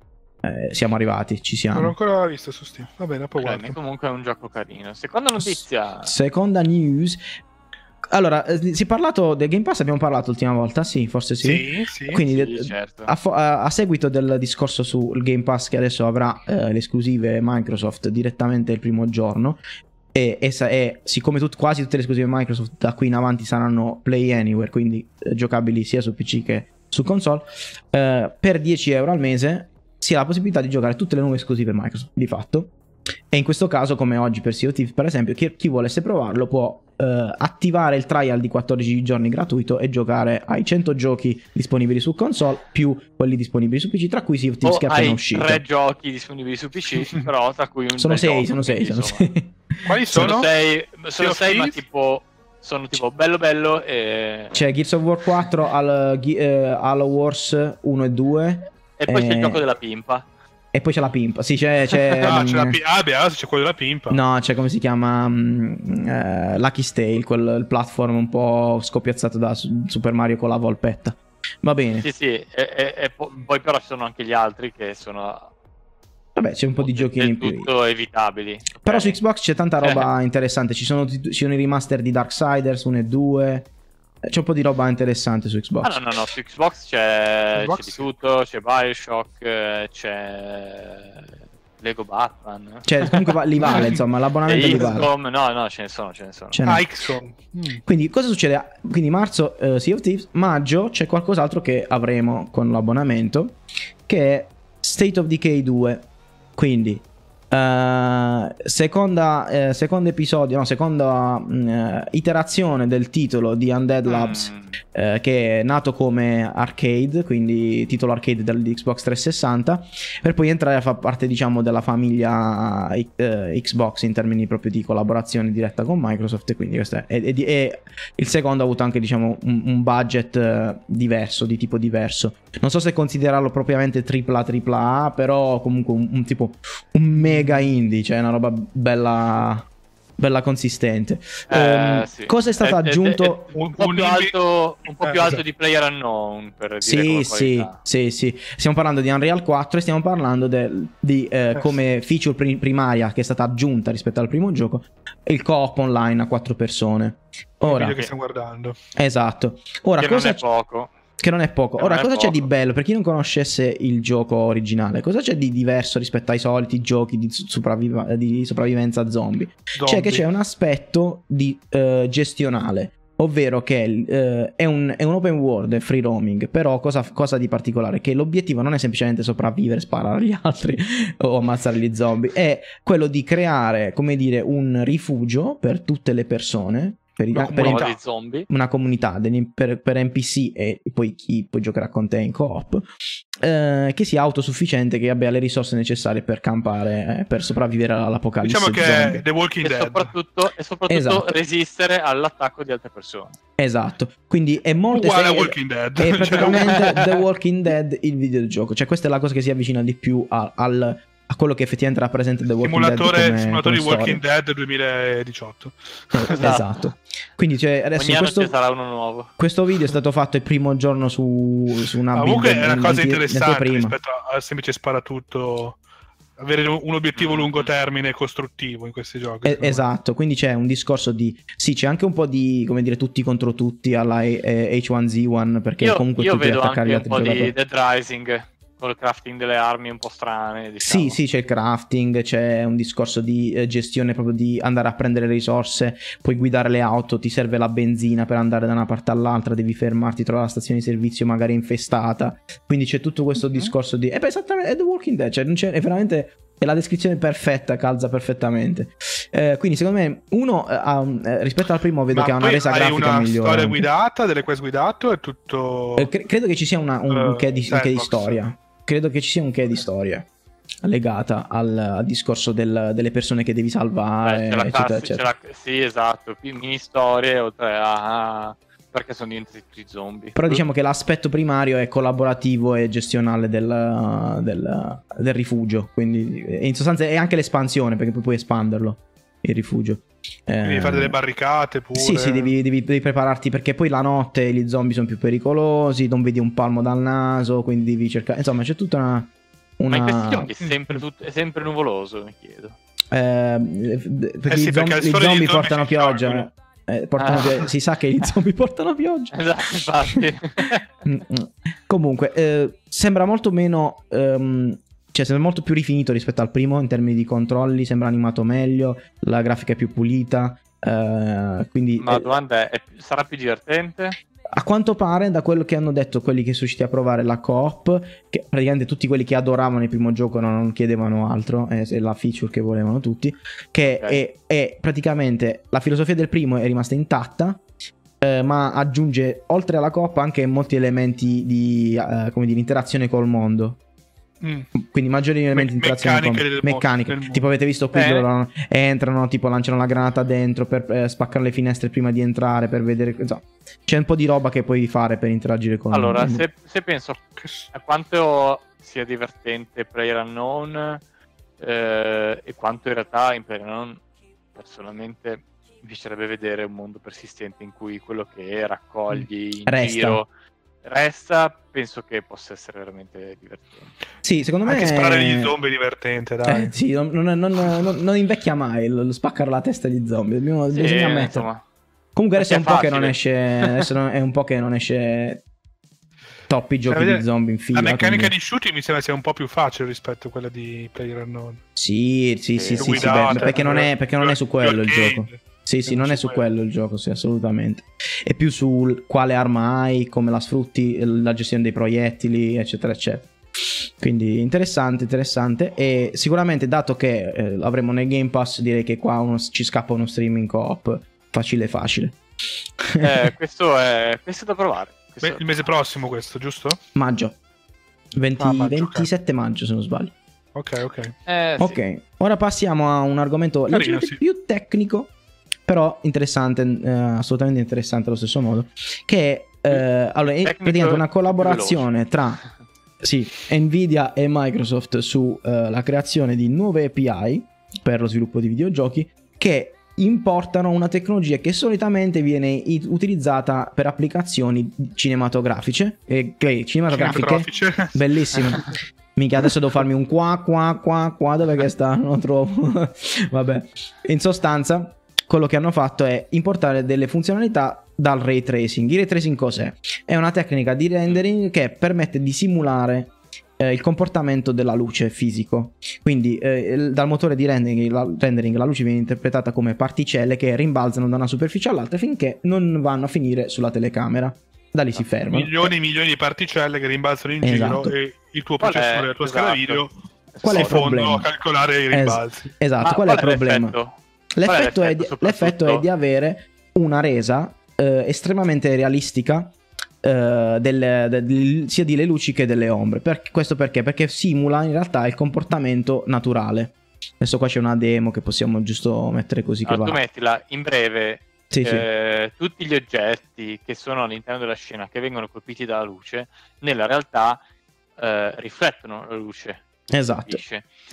eh, siamo arrivati. Ci Non l'ho siamo. ancora visto su Steam. Va bene, poi Ok, guardo. comunque è un gioco carino. Seconda notizia. Seconda news. Allora, eh, si è parlato del Game Pass, abbiamo parlato l'ultima volta, sì, forse sì. Sì, sì. Quindi Sì, certo. a, fo- a- seguito del discorso sul Game Pass che adesso avrà eh, le esclusive Microsoft direttamente il primo giorno e, e e siccome tut- quasi tutte le esclusive Microsoft da qui in avanti saranno Play Anywhere, quindi eh, giocabili sia su PC che su console, eh, per 10 euro al mese si ha la possibilità di giocare tutte le nuove esclusive Microsoft, di fatto. E in questo caso, come oggi per Sea per esempio, chi, chi volesse provarlo può eh, attivare il trial di 14 giorni gratuito e giocare ai 100 giochi disponibili su console più quelli disponibili su PC, tra cui Sea of Thieves che è appena hai uscito. tre giochi disponibili su PC, però tra cui un Sono bel 6, gioco, sono 6, quindi, sono 6. Quali Sono sono? sei, sono Sea of sei ma Thieves? tipo sono tipo bello bello e, C'è Gears of War 4, Halo, Halo Wars 1 e 2 e poi c'è eh, il gioco della pimpa. E poi c'è la pimpa. Sì, c'è... c'è Ah, c'è la mm, pi- ah, beh, adesso c'è quello della pimpa. No, c'è come si chiama mm, eh, Lucky Stale, quel il platform un po' scoppiazzato da Su- Super Mario con la volpetta. Va bene. Sì, sì, e, e- e po- poi però ci sono anche gli altri che sono Vabbè, c'è un po' di giochini in più. tutto evitabili. Però Ok. su Xbox c'è tanta roba interessante. Ci sono, ci sono i remaster di Darksiders 1 e 2. C'è un po' di roba interessante su Xbox. Ah, no, no, no, su Xbox c'è, Xbox c'è di tutto, c'è Bioshock, eh, c'è Lego Batman. Cioè, comunque va- li vale, insomma, l'abbonamento li vale. XCOM, no, no, ce ne sono, ce ne sono. Ce. Ah, XCOM. Mm. Quindi cosa succede? Quindi marzo eh, Sea of Thieves, maggio c'è qualcos'altro che avremo con l'abbonamento che è State of Decay 2. Quindi eh, seconda, eh, secondo episodio, no, seconda mm, eh, iterazione del titolo di Undead Labs Mm. eh, che è nato come arcade, quindi titolo arcade del di Xbox 360, per poi entrare a far parte, diciamo, della famiglia eh, Xbox in termini proprio di collaborazione diretta con Microsoft. E quindi questo è, e, e- e il secondo ha avuto anche, diciamo, un, un budget eh, diverso, di tipo diverso. Non so se considerarlo propriamente AAA AAA, però comunque un, un tipo un mega indie, cioè una roba bella. Bella consistente. Eh, Ehm, sì. Cosa è stato ed- aggiunto? ed- un po' Un alto, un po' Eh, più alto esatto. di Player Unknown per dire Sì, sì, sì, sì. Stiamo parlando di Unreal 4 e stiamo parlando del- di eh, come feature pri- primaria che è stata aggiunta rispetto al primo gioco, il co-op online a quattro persone. Il Ora, video che stiamo guardando. esatto. Ora, Che cosa non è poco. Che non è poco. Ora, è cosa c'è di poco. bello? Per chi non conoscesse il gioco originale, cosa c'è di diverso rispetto ai soliti giochi di, sopravviva- di sopravvivenza zombie? C'è Zombie. che c'è un aspetto di eh, gestionale, ovvero che eh, è, un, è un open world, è free roaming, però cosa, cosa di particolare? Che l'obiettivo non è semplicemente sopravvivere, sparare agli altri o ammazzare gli zombie, è quello di creare, come dire, un rifugio per tutte le persone, per, i- Una per Uno comunità. dei zombie. una comunità degli- per, per NPC e poi chi poi giocherà con te in co-op eh, che sia autosufficiente che abbia le risorse necessarie per campare eh, per sopravvivere all'apocalisse Diciamo che zombie. è The Walking E Dead. soprattutto, e soprattutto Esatto. resistere all'attacco di altre persone. esatto quindi è molto Uguale a è- Walking Dead. è Cioè, praticamente The Walking Dead il videogioco cioè questa è la cosa che si avvicina di più a, al- a quello che effettivamente rappresenta The Walking simulatore, Dead come, simulatore come di Walking storia. Dead 2018. Eh, esatto quindi cioè, adesso questo, ci sarà uno nuovo. questo video è stato fatto il primo giorno su, su una Ma Comunque build è una in- cosa in- in interessante rispetto al semplice sparatutto. Avere un obiettivo a lungo termine costruttivo in questi giochi. Eh, esatto, quindi c'è un discorso di... Sì, c'è anche un po' di, come dire, tutti contro tutti alla eh, H1Z1 perché Io, comunque io tu devi vedo attaccare gli anche un altri po' di. Dead Rising il crafting delle armi un po' strane. Diciamo. Sì, sì, c'è il crafting, c'è un discorso di eh, gestione proprio di andare a prendere le risorse, puoi guidare le auto, ti serve la benzina per andare da una parte all'altra, devi fermarti, trovare la stazione di servizio magari infestata. Quindi c'è tutto questo Mhm. discorso di... E beh, esattamente, è The Walking Dead, cioè non c'è, è veramente... È la descrizione perfetta, calza perfettamente. Eh, quindi secondo me, uno, eh, eh, rispetto al primo, vedo Ma che ha una resa grafica una migliore. storia guidata, delle quest guidato, è tutto... Eh, cre- credo che ci sia una- un, un Eh, che di, un che di storia. Credo che ci sia un che di storia legata al, al discorso del- delle persone che devi Beh, salvare, c'è la eccetera, classi- eccetera. c'è la- sì, esatto, più mini storie oltre a perché sono diventati zombie. Però diciamo che l'aspetto primario è collaborativo e gestionale del, del- del rifugio. Quindi in sostanza è anche l'espansione, perché poi puoi espanderlo il rifugio. Eh, Devi fare delle barricate pure. Sì, sì, devi, devi- devi prepararti perché poi la notte gli zombie sono più pericolosi, non vedi un palmo dal naso, quindi devi cercare... Insomma, c'è tutta una... Ma in una- questi giochi è sempre, tut- è sempre nuvoloso, mi chiedo. Eh, perché Eh sì, i perché zombi- zombie zombie portano pioggia. eh, portano Ah. pio- si sa che i zombie portano pioggia. Esatto, infatti. Mm, mm. Comunque, eh, sembra molto meno. ehm, cioè, sembra molto più rifinito rispetto al primo in termini di controlli. Sembra animato meglio. La grafica è più pulita. eh, quindi, Ma la domanda è, sarà più divertente? a quanto pare, da quello che hanno detto quelli che sono riusciti a provare la coop, che praticamente tutti quelli che adoravano il primo gioco non chiedevano altro, è, è la feature che volevano tutti, che Ok. è, è praticamente la filosofia del primo è rimasta intatta, eh, ma aggiunge oltre alla coop anche molti elementi di eh, come dire, interazione col mondo. Mm. Quindi maggiori elementi di interazione meccaniche meccaniche. mondo. Tipo avete visto qui loro entrano, tipo lanciano la granata dentro per eh, spaccare le finestre prima di entrare, per vedere... insomma, c'è un po' di roba che puoi fare per interagire con Allora, se, se penso a quanto sia divertente Player Unknown eh, e quanto in realtà in Player Unknown personalmente mi piacerebbe vedere un mondo persistente in cui quello che raccogli in Resta. giro resta, penso che possa essere veramente divertente. Sì, secondo me... Anche sparare gli zombie è divertente, dai. Eh, sì, non, non- non- non- non invecchia mai lo, lo spaccare la testa agli zombie. Dobbiamo, Sì, bisogna ammettere. insomma, Comunque adesso è un po' che non esce. Adesso non- è un po' che non esce troppi giochi vedere, di zombie in fila. La meccanica quindi- di shooting mi sembra sia un po' più facile rispetto a quella di Player Unknown. Sì, sì, sì, Sì, sì, sì, guidate, beh, perché, non è, perché non è su quello il gioco. Sì, sì, È non è su su quello il gioco, sì, assolutamente. È più sul quale arma hai, come la sfrutti, la gestione dei proiettili, eccetera, eccetera. Quindi interessante, interessante. E sicuramente, dato che eh, l'avremo nel Game Pass, direi che qua uno- ci scappa uno streaming co-op facile, facile. eh, questo, è, questo è da provare. Questo Beh, è- il mese prossimo questo, giusto? maggio. 20 Ah, maggio, ok. 27 maggio, se non sbaglio. Ok, ok. Eh, sì. Ok, ora passiamo a un argomento Carino, sì. più tecnico, però interessante, eh, assolutamente interessante allo stesso modo, che è eh, allora, è praticamente una collaborazione tra sì, Nvidia e Microsoft sulla creazione di nuove API per lo sviluppo di videogiochi che importano una tecnologia che solitamente viene utilizzata per applicazioni cinematografiche, e, che- cinematografiche. Bellissimo. Mica adesso devo farmi un qua, qua, qua, qua, dove che sta? Non lo trovo. Vabbè. In sostanza, quello che hanno fatto è importare delle funzionalità dal ray tracing. Il ray tracing cos'è? È una tecnica di rendering che permette di simulare eh, il comportamento della luce fisico. Quindi eh, il- dal motore di rendering la, rendering la luce viene interpretata come particelle che rimbalzano da una superficie all'altra finché non vanno a finire sulla telecamera. Da lì si fermano. milioni e milioni di particelle che rimbalzano in Esatto. giro e il tuo Qual è- processore, la tua esatto. video Qual è si il problema? a calcolare i Es- rimbalzi. esatto, Ma qual è il qual problema? l'effetto? L'effetto, è è di, l'effetto l'effetto è di avere una resa eh, estremamente realistica eh, del- del- sia delle luci che delle ombre. Per- questo perché? Perché simula in realtà il comportamento naturale. Adesso qua c'è una demo che possiamo giusto mettere così che Allora, tu va. mettila in breve. Sì, sì. eh, tutti gli oggetti che sono all'interno della scena che vengono colpiti dalla luce, nella realtà eh, riflettono la luce. Esatto,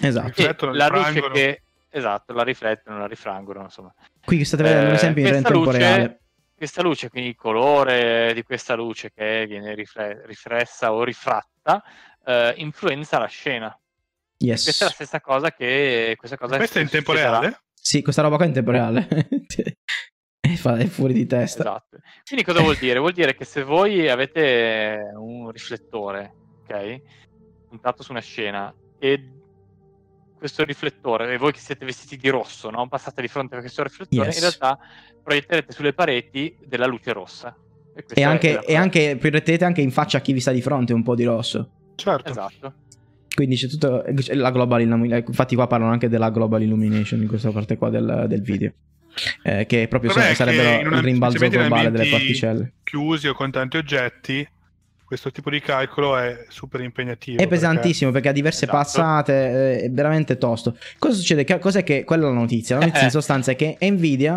esatto. La luce che esatto, la riflettono, la rifrangono, insomma. Qui state vedendo un Eh, esempio in questa tempo luce- reale. Questa luce, quindi il colore di questa luce che viene rifle- riflessa o rifratta, eh, influenza la scena. Yes. Questa è la stessa cosa che questa cosa Questo è in tempo succederà. reale? Sì, questa roba qua è in tempo reale. è fuori di testa. Esatto. Quindi cosa vuol dire? Vuol dire che se voi avete un riflettore, ok, puntato su una scena e questo riflettore, e voi che siete vestiti di rosso, no? passate di fronte a questo riflettore, Yes. in realtà proietterete sulle pareti della luce rossa. E è anche, e anche proiettete anche in faccia a chi vi sta di fronte un po' di rosso. Certo. Esatto. Quindi c'è tutto c'è la global illumination. Infatti, qua parlano anche della global illumination in questa parte qua del, del video. Eh, che proprio Vabbè, che sarebbero una- il rimbalzo globale delle particelle. Chiusi o con tanti oggetti, questo tipo di calcolo è super impegnativo. È pesantissimo perché ha diverse Esatto. passate, eh, è veramente tosto. Cosa succede? Che- Cos'è che quella è la notizia? La notizia in sostanza è che Nvidia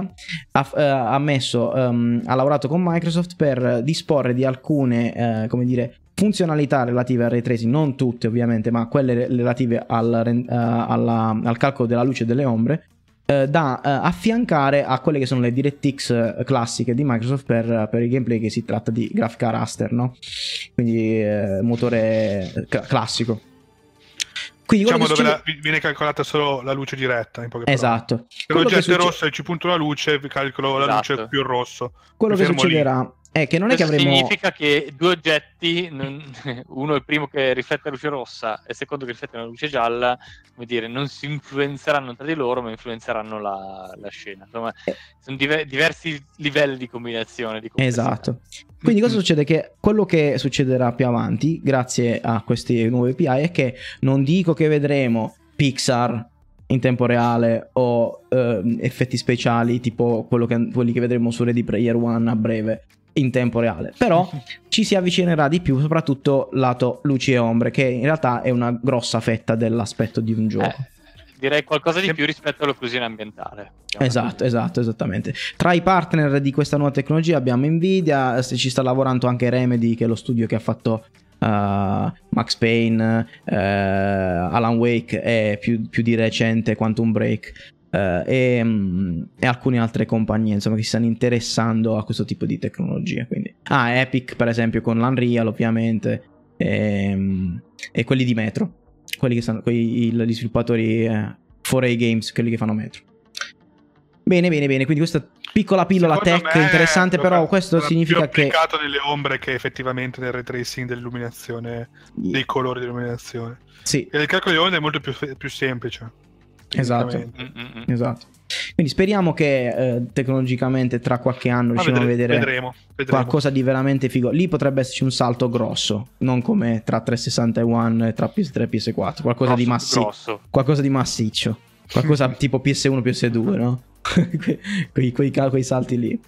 ha, eh, ha messo, ehm, ha lavorato con Microsoft per disporre di alcune, eh, come dire, funzionalità relative al ray tracing, non tutte ovviamente, ma quelle re- relative al, eh, alla- al calcolo della luce e delle ombre, eh, da eh, affiancare a quelle che sono le DirectX eh, classiche di Microsoft per, per il gameplay che si tratta di grafica raster, no? Quindi eh, motore cla- classico. Quindi Diciamo dove succede- la- viene calcolata solo la luce diretta, in poche parole. Esatto. Se l'oggetto è succe- rosso e ci punto la luce, vi calcolo la Esatto. luce più rosso. Quello mi che fermo lì. Succederà è che non è che Questo avremo... significa che due oggetti, uno è il primo che riflette la luce rossa e il secondo che riflette la luce gialla, come dire, non si influenzeranno tra di loro, ma influenzeranno la, la scena. Insomma, Eh. sono diver- diversi livelli di combinazione. Di. Esatto. Quindi cosa succede? Che quello che succederà più avanti, grazie a questi nuovi API, è che non dico che vedremo Pixar in tempo reale o eh, effetti speciali tipo che, quelli che vedremo su Ready Player One a breve in tempo reale. Però ci si avvicinerà di più soprattutto lato luci e ombre che in realtà è una grossa fetta dell'aspetto di un gioco. Eh, direi qualcosa di più rispetto all'occlusione ambientale esatto esatto esattamente. Tra i partner di questa nuova tecnologia abbiamo Nvidia ci sta lavorando anche Remedy che è lo studio che ha fatto uh, Max Payne, uh, Alan Wake e più, più, di recente Quantum Break. Uh, e, um, e, alcune altre compagnie insomma che si stanno interessando a questo tipo di tecnologia quindi ah Epic per esempio con l'Unreal ovviamente e, um, e quelli di Metro quelli che sono quelli, gli sviluppatori eh, 4A Games quelli che fanno Metro bene bene bene quindi questa piccola pillola Secondo tech interessante, però questo significa che... Applicato nelle ombre che effettivamente nel ray tracing dell'illuminazione, dei colori dell'illuminazione. Sì. E il calcolo di onde è molto più, più semplice. Esatto. Mm-hmm. esatto. Quindi speriamo che eh, tecnologicamente tra qualche anno riusciamo vedre- a vedere vedremo, vedremo. qualcosa di veramente figo. Lì potrebbe esserci un salto grosso, non come tra 360 e One e tra PS3 e PS4, qualcosa grosso, di massiccio. Qualcosa di massiccio. Qualcosa tipo PS1 PS2, no? quei, quei, quei, salti lì.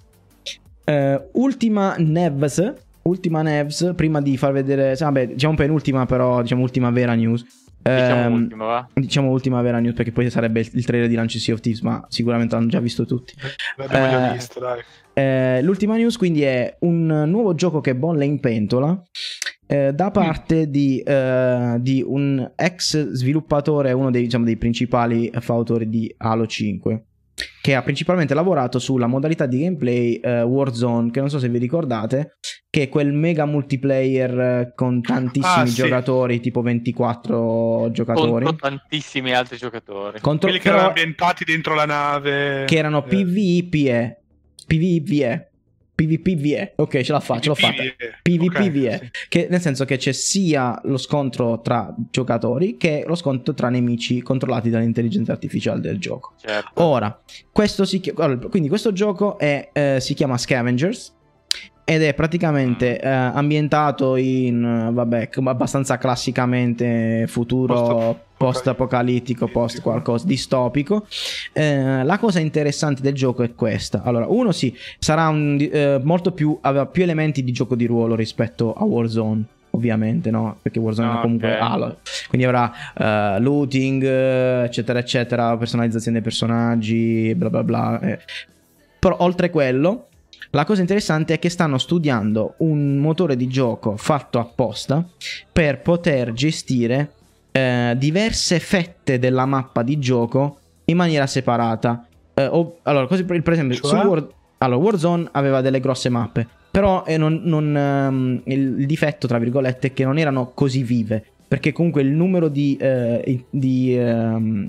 Uh, ultima Nevs. Ultima Nevs, prima di far vedere, vabbè, diciamo penultima, però diciamo ultima vera news. Diciamo um, ultima, va. Diciamo ultima vera news perché poi sarebbe il trailer di lancio Sea of Thieves, ma sicuramente l'hanno già visto tutti. L'abbiamo uh, già visto, dai. Uh, l'ultima news quindi è un nuovo gioco che bolle in pentola uh, da parte mm. di, di, un ex sviluppatore, uno dei, diciamo, dei principali fautori di Halo 5 che ha principalmente lavorato sulla modalità di gameplay uh, Warzone, che non so se vi ricordate, che è quel mega multiplayer eh, con tantissimi ah, giocatori, sì. tipo 24 giocatori. Contro tantissimi altri giocatori. Contro, Quelli che erano ambientati dentro la nave. Che erano eh. PvE, PvE. PvPVE, ok, ce la faccio, l'ho fatta. PvPVE, okay, sì. che nel senso che c'è sia lo scontro tra giocatori che lo scontro tra nemici controllati dall'intelligenza artificiale del gioco. Certo. Ora, questo si chiama, quindi questo gioco è, eh, si chiama Scavengers ed è praticamente mm. eh, ambientato in, vabbè, abbastanza classicamente futuro post-apocalittico, post qualcosa distopico. Eh, la cosa interessante del gioco è questa. Allora, uno sì, sarà un, eh, molto più, aveva più elementi di gioco di ruolo rispetto a Warzone ovviamente, no? Perché Warzone ah, comunque okay. Halo. Quindi avrà uh, looting, eccetera, eccetera, personalizzazione dei personaggi, bla bla bla. Eh. Però oltre quello, la cosa interessante è che stanno studiando un motore di gioco fatto apposta per poter gestire eh, diverse fette della mappa di gioco in maniera separata. Eh, o, allora, così per, per esempio, cioè? War, allora, Warzone aveva delle grosse mappe, però eh, non, non, um, il, il, difetto, tra virgolette, è che non erano così vive. Perché comunque il numero di, eh, di um,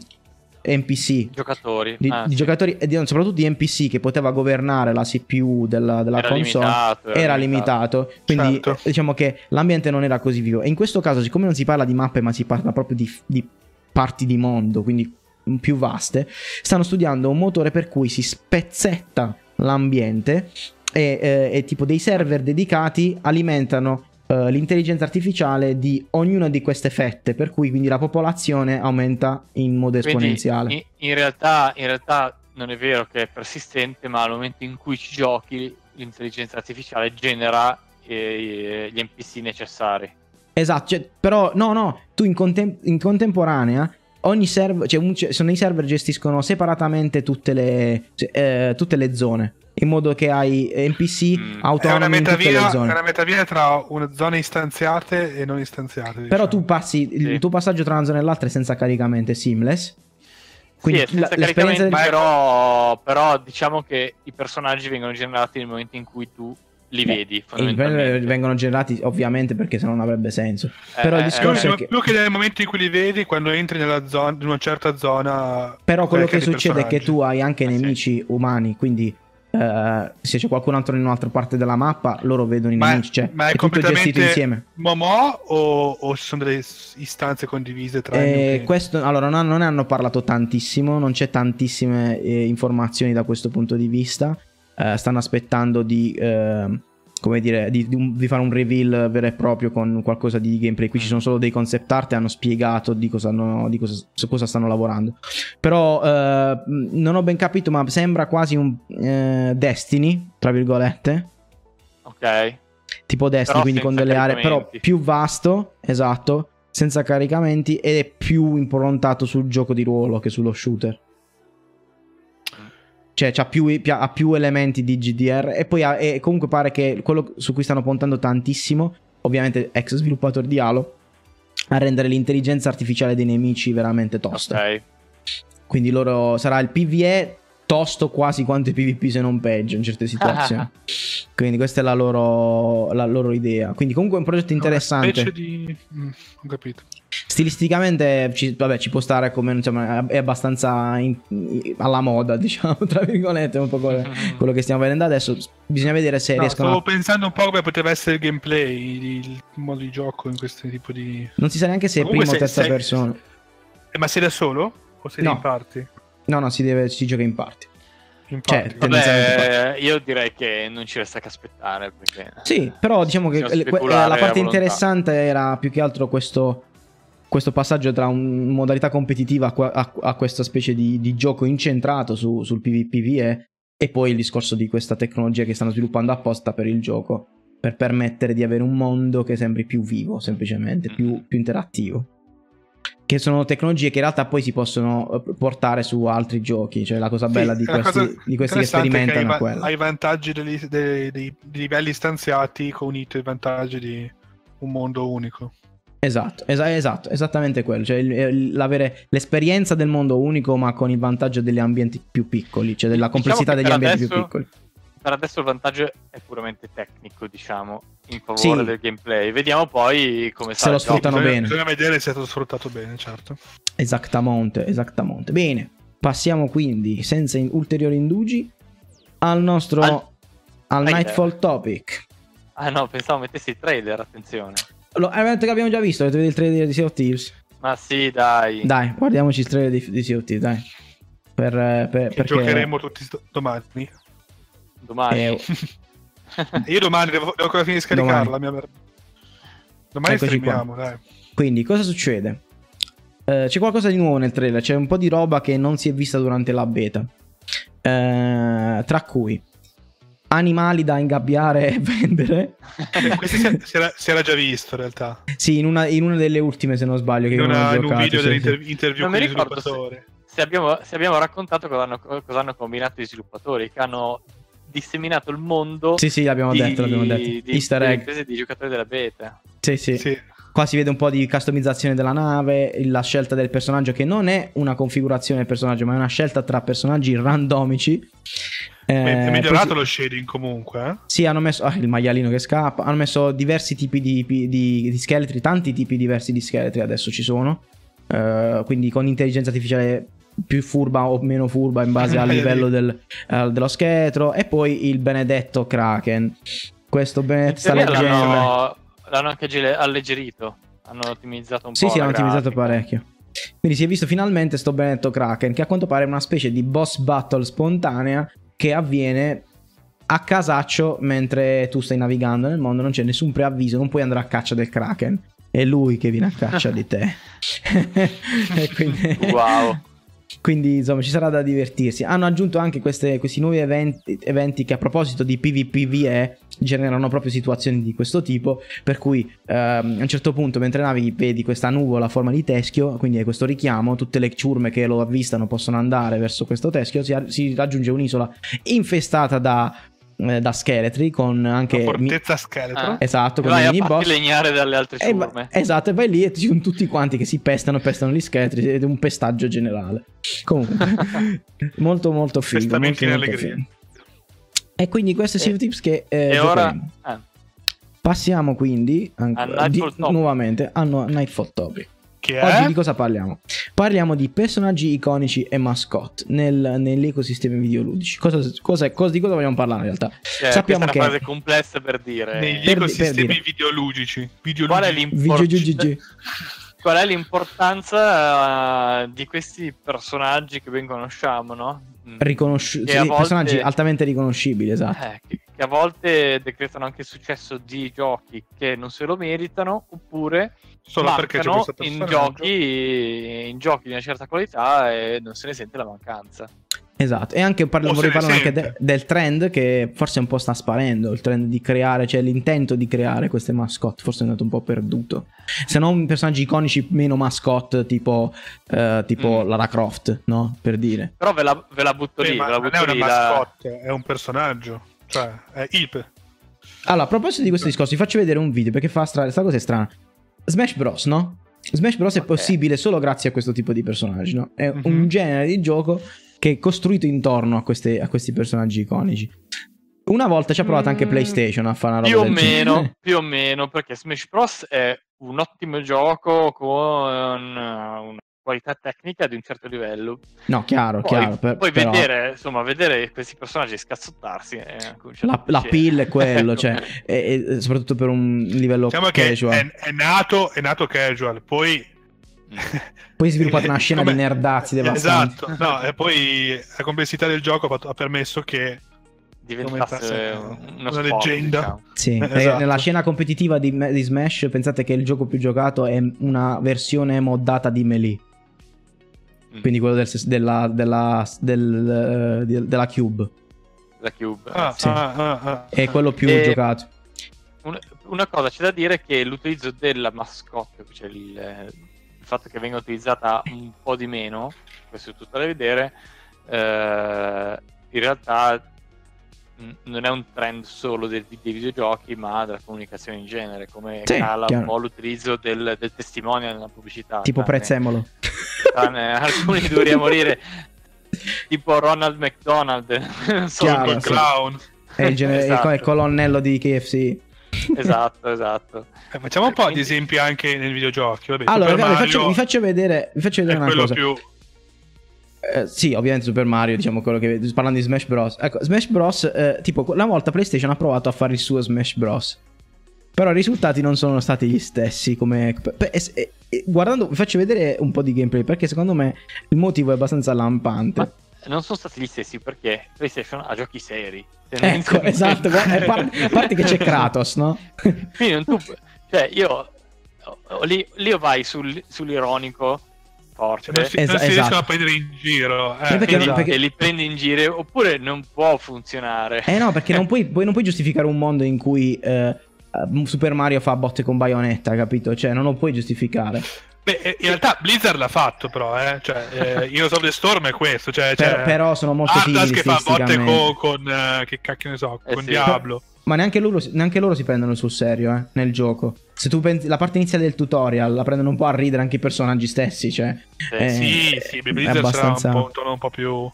NPC giocatori, di, ah, di sì. giocatori e di, soprattutto di NPC che poteva governare la CPU della, della era console limitato, era, era limitato. limitato. quindi certo. diciamo che l'ambiente non era così vivo e in questo caso siccome non si parla di mappe ma si parla proprio di, di parti di mondo quindi più vaste stanno studiando un motore per cui si spezzetta l'ambiente e, e, e tipo dei server dedicati alimentano uh, l'intelligenza artificiale di ognuna di queste fette, per cui quindi la popolazione aumenta in modo esponenziale. In, in, realtà, in realtà non è vero che è persistente, ma al momento in cui ci giochi l'intelligenza artificiale genera eh, gli NPC necessari. Esatto, cioè, però no, no, tu in, contem- in contemporanea ogni server, cioè, un, sono i server gestiscono separatamente tutte le, cioè, eh, tutte le zone in modo che hai NPC mm. autonomi in tutte le zone. È una metavia tra una zone istanziate e non istanziate. Diciamo. Però tu passi, sì. il tuo passaggio tra una zona e l'altra è senza caricamento, è seamless. Quindi sì, l'esperienza del... però, però diciamo che i personaggi vengono generati nel momento in cui tu li vedi. Vengono generati ovviamente perché se no non avrebbe senso. Eh, Però il eh, discorso eh, è che... Più che nel momento in cui li vedi, quando entri nella zona, in una certa zona... Però quello che succede è che tu hai anche eh, nemici sì. umani, quindi Uh, se c'è qualcun altro in un'altra parte della mappa, loro vedono i ma nemici. Cioè, ma è, è tutto gestito insieme. Momo o, o ci sono delle istanze condivise tra eh, questo, Allora, non, non, ne hanno parlato tantissimo, non c'è tantissime eh, informazioni da questo punto di vista. Uh, stanno aspettando di, uh, come dire, di, di fare un reveal vero e proprio con qualcosa di gameplay. Qui ci sono solo dei concept art e hanno spiegato di cosa, hanno- di cosa- su cosa stanno lavorando. Però eh, non ho ben capito, ma sembra quasi un eh, Destiny, tra virgolette. Ok. Tipo Destiny, Però quindi con delle aree, però più vasto, esatto, senza caricamenti ed è più improntato sul gioco di ruolo che sullo shooter. Cioè, c'ha più, pi- ha più elementi di GDR e poi ha- e comunque pare che quello su cui stanno puntando tantissimo, ovviamente ex sviluppatori di Halo, a rendere l'intelligenza artificiale dei nemici veramente tosta. Ok. Quindi loro sarà il PvE tosto quasi quanto i PvP se non peggio in certe situazioni. Quindi questa è la loro, la loro idea. Quindi comunque è un progetto interessante. Una specie di... mm, ho capito. Stilisticamente ci, vabbè, ci può stare come insomma, è abbastanza in- alla moda, diciamo, tra virgolette, un po' quello, quello che stiamo vedendo adesso. Bisogna vedere se No, riescono stavo a... pensando un po' come poteva essere il gameplay, il, il modo di gioco in questo tipo di... Non si sa neanche se è prima o terza se- persona. Eh, ma sei da solo? O sei No. in parti? No, no, si, deve, si gioca in parti. In Cioè, Vabbè, io direi che non ci resta che aspettare perché... Sì, però diciamo che la parte volontà. interessante era più che altro questo, questo passaggio tra un- modalità competitiva a, a- a questa specie di, di gioco incentrato su- sul PvPVE e poi il discorso di questa tecnologia che stanno sviluppando apposta per il gioco per permettere di avere un mondo che sembri più vivo, semplicemente, più, Mm-hmm. più interattivo. Che sono tecnologie che in realtà poi si possono eh, portare su altri giochi, cioè la cosa Sì, bella di la questi, cosa di questi che sperimentano hai, è quella. hai i vantaggi dei, dei- dei livelli stanziati uniti ai vantaggi di un mondo unico. Esatto, esa- esatto, esattamente quello, cioè il- il- l'avere l'esperienza del mondo unico ma con il vantaggio degli ambienti più piccoli, cioè della Diciamo complessità che degli ambienti più adesso- piccoli. Per adesso il vantaggio è puramente tecnico, diciamo, in favore Sì. del gameplay. Vediamo poi come Se sarà lo il gioco. sfruttano bisogna, bene. bisogna vedere se è stato sfruttato bene, certo. Esattamente, esattamente. Bene, passiamo quindi senza in- ulteriori indugi al nostro Al- al. Nightfall topic. Ah no, pensavo mettessi il trailer, attenzione. Lo, è un evento che abbiamo già visto, avete visto il trailer di Sea of Thieves? Ma sì, dai. Dai, guardiamoci il trailer di, di Sea of Thieves, dai. Per, eh, per- perché giocheremo tutti domani. Domani. eh, Io domani devo, devo ancora finire di scaricarla. Domani. Mia domani Eccoci qua. streamiamo, dai. Quindi, cosa succede? Eh, c'è qualcosa di nuovo nel trailer, c'è un po' di roba che non si è vista durante la beta. Eh, tra cui animali da ingabbiare e vendere. Eh, Questo si, si era, si era già visto in realtà. Sì, in una, in una delle ultime, se non sbaglio, che In, io non ho una- in un giocato, video sì, dell'interview Non con mi il ricordo se-. Se abbiamo, se abbiamo raccontato cosa hanno, cosa hanno combinato i sviluppatori, che hanno disseminato il mondo Sì, sì, l'abbiamo di, detto, l'abbiamo detto. di- Easter egg. di giocatori della beta. Sì, sì. Sì. Qua si vede un po' di customizzazione della nave, la scelta del personaggio che non è una configurazione del personaggio, ma è una scelta tra personaggi randomici. Eh, è migliorato poi- lo shading comunque. eh? Sì, hanno messo ah, il maialino che scappa. Hanno messo diversi tipi di, di- di scheletri, tanti tipi diversi di scheletri adesso ci sono. Eh, quindi con intelligenza artificiale più furba o meno furba in base al livello del- eh, dello scheletro. E poi il benedetto Kraken. Questo benedetto sta teoria leggenda. L'hanno, anche alleggerito. Hanno ottimizzato un Sì, po'. sì, la hanno ottimizzato parecchio. Quindi si è visto finalmente sto benedetto Kraken, che a quanto pare è una specie di boss battle spontanea che avviene a casaccio mentre tu stai navigando nel mondo, non c'è nessun preavviso, non puoi andare a caccia del Kraken. È lui che viene a caccia di te. Quindi, Wow. quindi, insomma ci sarà da divertirsi. Hanno aggiunto anche queste- questi nuovi eventi, eventi che a proposito di PvPVE generano proprio situazioni di questo tipo. Per cui ehm, a un certo punto mentre navighi vedi questa nuvola a forma di teschio, quindi hai questo richiamo, tutte le ciurme che lo avvistano possono andare verso questo teschio, si, si raggiunge un'isola infestata da, eh, da scheletri con anche... La mi- fortezza scheletro. Ah. esatto, con Vai i a mini farti boss. legnare dalle altre E va- ciurme. esatto, e vai lì e ci sono tutti quanti che si pestano, pestano gli scheletri ed è un pestaggio generale. Comunque, molto molto figo. Pestamenti Molto, in molto allegria. figo. E quindi questi sono E- i tips che eh, e ora... ah, Passiamo quindi ancora, A di- nuovamente a no- Nightfall Topic. Che Oggi è? di cosa parliamo? Parliamo di personaggi iconici e mascotte nel- negli videoludici. Cosa, cosa, cosa- di cosa vogliamo parlare in realtà? cioè, Sappiamo questa è una che- frase complessa per dire. Negli per- ecosistemi per dire. videoludici. Qual è, videoludici. qual è l'importanza eh, di questi personaggi che ben conosciamo, no? Mm. Riconosci- sì, volte- Personaggi altamente riconoscibili, esatto. Eh, che, che a volte decretano anche il successo di giochi che non se lo meritano, oppure Solo perché c'è in giochi, in giochi di una certa qualità e non se ne sente la mancanza. Esatto, e anche parlo, vorrei parlare anche de- del trend che forse un po' sta sparendo, il trend di creare, cioè l'intento di creare queste mascotte, forse è andato un po' perduto. Se non personaggi iconici meno mascotte tipo, eh, tipo Mm. Lara Croft, no? Per dire. Però ve la, ve la butto Eh, lì, ma ve la non è butto una la- mascotte, è un personaggio. Cioè, è il. Allora, a proposito di questo discorso, vi faccio vedere un video perché fa stra- sta cosa è strana. Smash Bros, no? Smash Bros è Ok. possibile solo grazie a questo tipo di personaggi, no? È Mhm. un genere di gioco che è costruito intorno a, queste- a questi personaggi iconici. Una volta ci ha provato anche Mm, PlayStation a fare una roba Più o meno, genere. più o meno, perché Smash Bros è un ottimo gioco con eh, una qualità tecnica di un certo livello. No, chiaro, Poi, chiaro. per- poi però vedere, insomma, vedere questi personaggi scazzottarsi eh, comincia la, la pill è quello, cioè, e- e soprattutto per un livello Diciamo che casual. è, è nato, è nato casual, poi. Poi si è sviluppata una scena Come- di nerdazzi devastante. Esatto, no, e poi la complessità del gioco ha, fatto- ha permesso che diventasse una sport, leggenda. diciamo. Sì, Eh, esatto. nella scena competitiva di, di Smash pensate che il gioco più giocato è una versione moddata di Melee, Mm. quindi quello del- della, della, del, eh, di- della Cube, La Cube. Ah, Sì. ah, ah, ah. è quello più E- giocato. Un- una cosa c'è da dire che l'utilizzo della mascotte, cioè il, il fatto che venga utilizzata un po' di meno, questo è tutto da vedere, eh, in realtà mh, non è un trend solo dei, dei videogiochi, ma della comunicazione in genere, come Sì, cala chiaro. un po' l'utilizzo del, del testimonial nella pubblicità. Tipo tranne- prezzemolo. tranne alcuni dovremmo morire, tipo Ronald McDonald, non so, Chiaro, Col sì. clown. È il, gene- Esatto. è il colonnello di KFC. esatto, esatto. Eh, facciamo un po' di Quindi- esempi anche nei videogiochi. Vabbè, Allora, Super ragazzi, vi Mario faccio, vi faccio vedere, vi faccio è vedere una quello cosa. più. Eh, sì, ovviamente Super Mario, diciamo quello che parlando di Smash Bros. Ecco, Smash Bros. eh, tipo, una volta PlayStation ha provato a fare il suo Smash Bros. Però i risultati non sono stati gli stessi. Come guardando, vi faccio vedere un po' di gameplay perché secondo me il motivo è abbastanza lampante. Ma non sono stati gli stessi perché PlayStation ha giochi seri. Ecco, esatto. a par- a parte che c'è Kratos, no? Quindi non tu, cioè io lì, lì o vai sul- sull'ironico forte Cioè, non si, Es- non si esatto. riescono a prendere in giro. Eh, perché- quindi perché- e li prendi in giro oppure non può funzionare. Eh no, perché non puoi, poi non puoi giustificare un mondo in cui eh, Super Mario fa botte con Bayonetta, capito? Cioè, non lo puoi giustificare. Beh, eh, in realtà Blizzard l'ha fatto, però. Eh? Cioè, eh, Heroes of the Storm è questo. Cioè, Per- cioè, però sono molto Atlas timidi che fa botte con, con eh, che cacchio ne so, Eh con sì. Diablo. Ma neanche loro, neanche loro si prendono sul serio, eh, nel gioco. Se tu pensi, la parte iniziale del tutorial la prendono un po' a ridere anche i personaggi stessi, cioè. Sì, eh, sì, sì, Blizzard abbastanza- sarà un po' un tono un po' più.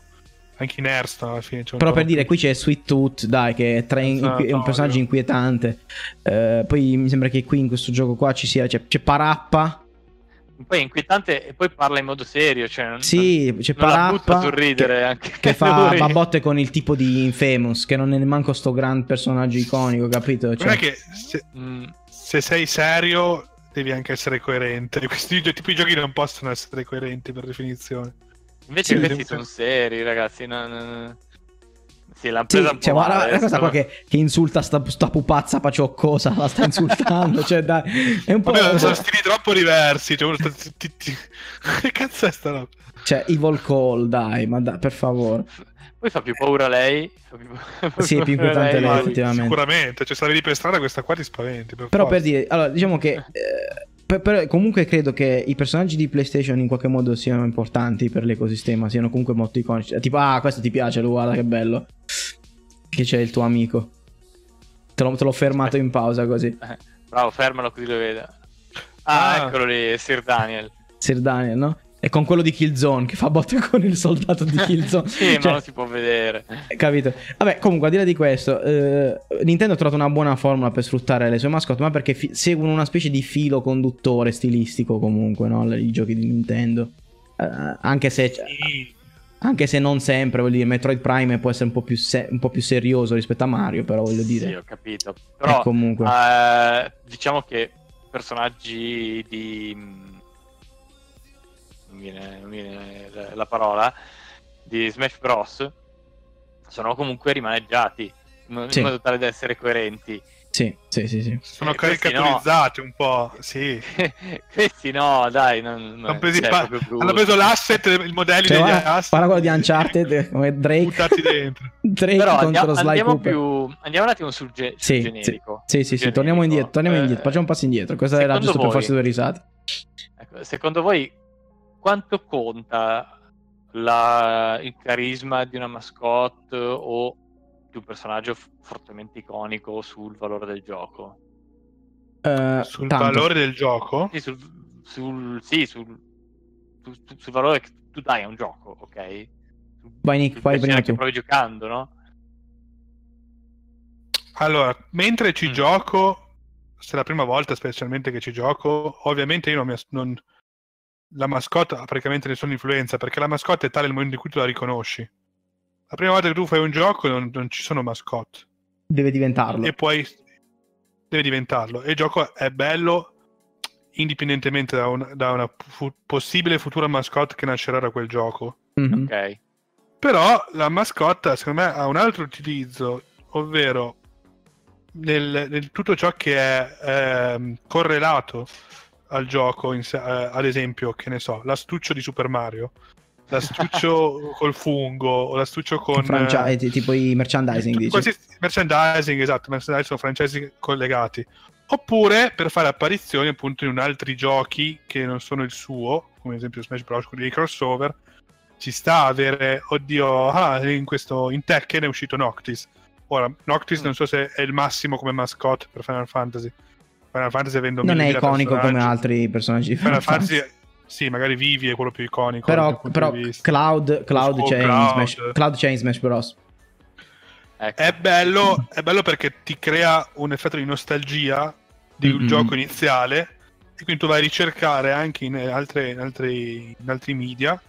Anche in Hearthstone alla fine. c'è un Però per dire, qui c'è Sweet Tooth, dai, che è, tra- Esatto, è un personaggio ovvio. inquietante. Eh, poi mi sembra che qui in questo gioco qua ci sia, c'è, c'è Parappa. Poi è inquietante e poi parla in modo serio. Cioè non, Sì, c'è non Parappa. sul ridere che- anche Che fa lui. fa botte con il tipo di Infamous, che non è neanche sto gran personaggio iconico, capito? Non Cioè, è che se, Mm, se sei serio devi anche essere coerente. Questi tipi di giochi non possono essere coerenti per definizione. Invece Sì, questi sono seri, ragazzi. non- Sì, l'hanno Sì, presa un po' cioè, guarda male, la cosa adesso. qua che, che insulta sta, sta pupazza pacioccosa, la sta insultando, cioè dai, è un po'... Vabbè, sono stili troppo diversi. Cioè, ti- ti- che cazzo è sta roba? Cioè, Evil Call, dai, ma dai, per favore. Poi fa più paura lei. più- Sì, è più inquietante lei, ma- effettivamente. Sicuramente, cioè se la vedi per strada questa qua ti spaventi. Per Però forza. per dire, allora, diciamo che... eh, per- per- comunque credo che i personaggi di PlayStation in qualche modo siano importanti per l'ecosistema, siano comunque molto iconici. Tipo, ah, questo ti piace, lo guarda che bello. Che c'è il tuo amico. Te l'ho, te l'ho fermato in pausa così. Eh, Bravo, fermalo così lo veda. Ah, Ah. eccolo lì, Sir Daniel. Sir Daniel, no? E con quello di Killzone, che fa botte con il soldato di Killzone. sì, ma Cioè, non si può vedere. Capito? Vabbè, comunque, al di là di questo, eh, Nintendo ha trovato una buona formula per sfruttare le sue mascotte, ma perché fi- seguono una specie di filo conduttore stilistico, comunque, no? I giochi di Nintendo. Eh, anche se. Sì. Anche se non sempre, voglio dire, Metroid Prime può essere un po' più, se- un po' più serioso rispetto a Mario, però voglio dire. Sì, ho capito. Eh, Però, comunque. eh, diciamo che personaggi di... Non viene, non viene la- la parola. Di Smash Bros. Sono comunque rimaneggiati. in Sì. modo tale da essere coerenti. Sì, sì, sì, sì. Sono Eh, caricaturizzati un po', sì. Questi no, dai, non, non Hanno, presi- cioè, pa- hanno preso l'asset, il modello Cioè, degli asset, guarda quello di Uncharted come Drake, buttati dentro. Drake Però contro andiamo, Sly andiamo Cooper. più andiamo un attimo sul, ge- sul Sì, generico. Sì, sì, sì, torniamo indietro, torniamo Eh, indietro, facciamo un passo indietro. Questa era giusto per voi- farsi due risate. ecco, secondo voi quanto conta la- il carisma di una mascotte o di un personaggio f- fortemente iconico sul valore del gioco? Eh, Sul tanto. valore del gioco, Sì, sul, sul- sì, sul- sul- sul valore che tu dai a un gioco, ok? Vai, Nick, vai prima che tu. provi giocando, no? allora, mentre ci Mm. gioco, se è la prima volta specialmente che ci gioco, ovviamente io non mi as- non- la mascotte ha praticamente nessuna influenza, perché la mascotte è tale nel momento in cui tu la riconosci. La prima volta che tu fai un gioco non, non ci sono mascotte. Deve diventarlo. e poi deve diventarlo. E il gioco è bello indipendentemente da, un- da una fu- possibile futura mascotte che nascerà da quel gioco. Mhm. Ok. Però la mascotte, secondo me, ha un altro utilizzo, ovvero nel, nel tutto ciò che è ehm, correlato al gioco, in eh, ad esempio, che ne so, l'astuccio di Super Mario, l'astuccio col fungo, o l'astuccio con... Franchi- eh, eh, tipo i merchandising. Qualsiasi merchandising, esatto, merchandising sono francesi collegati. Oppure per fare apparizioni appunto in altri giochi che non sono il suo, come ad esempio Smash Bros. con dei crossover, ci sta a avere, oddio, ah, in questo, in Tekken è uscito Noctis. Ora, Noctis Mm. non so se è il massimo come mascotte per Final Fantasy. Final Fantasy avendo Non è iconico come altri personaggi di Final Final Fantasy, sì, magari Vivi è quello più iconico. Però, però. Cloud, Cloud, Lo c'è in Cloud. Smash, Cloud c'è in Smash Bros. Ecco. È bello, è bello perché ti crea un effetto di nostalgia di un Mm-mm. gioco iniziale e quindi tu vai a ricercare anche in, altre, in, altri, in altri media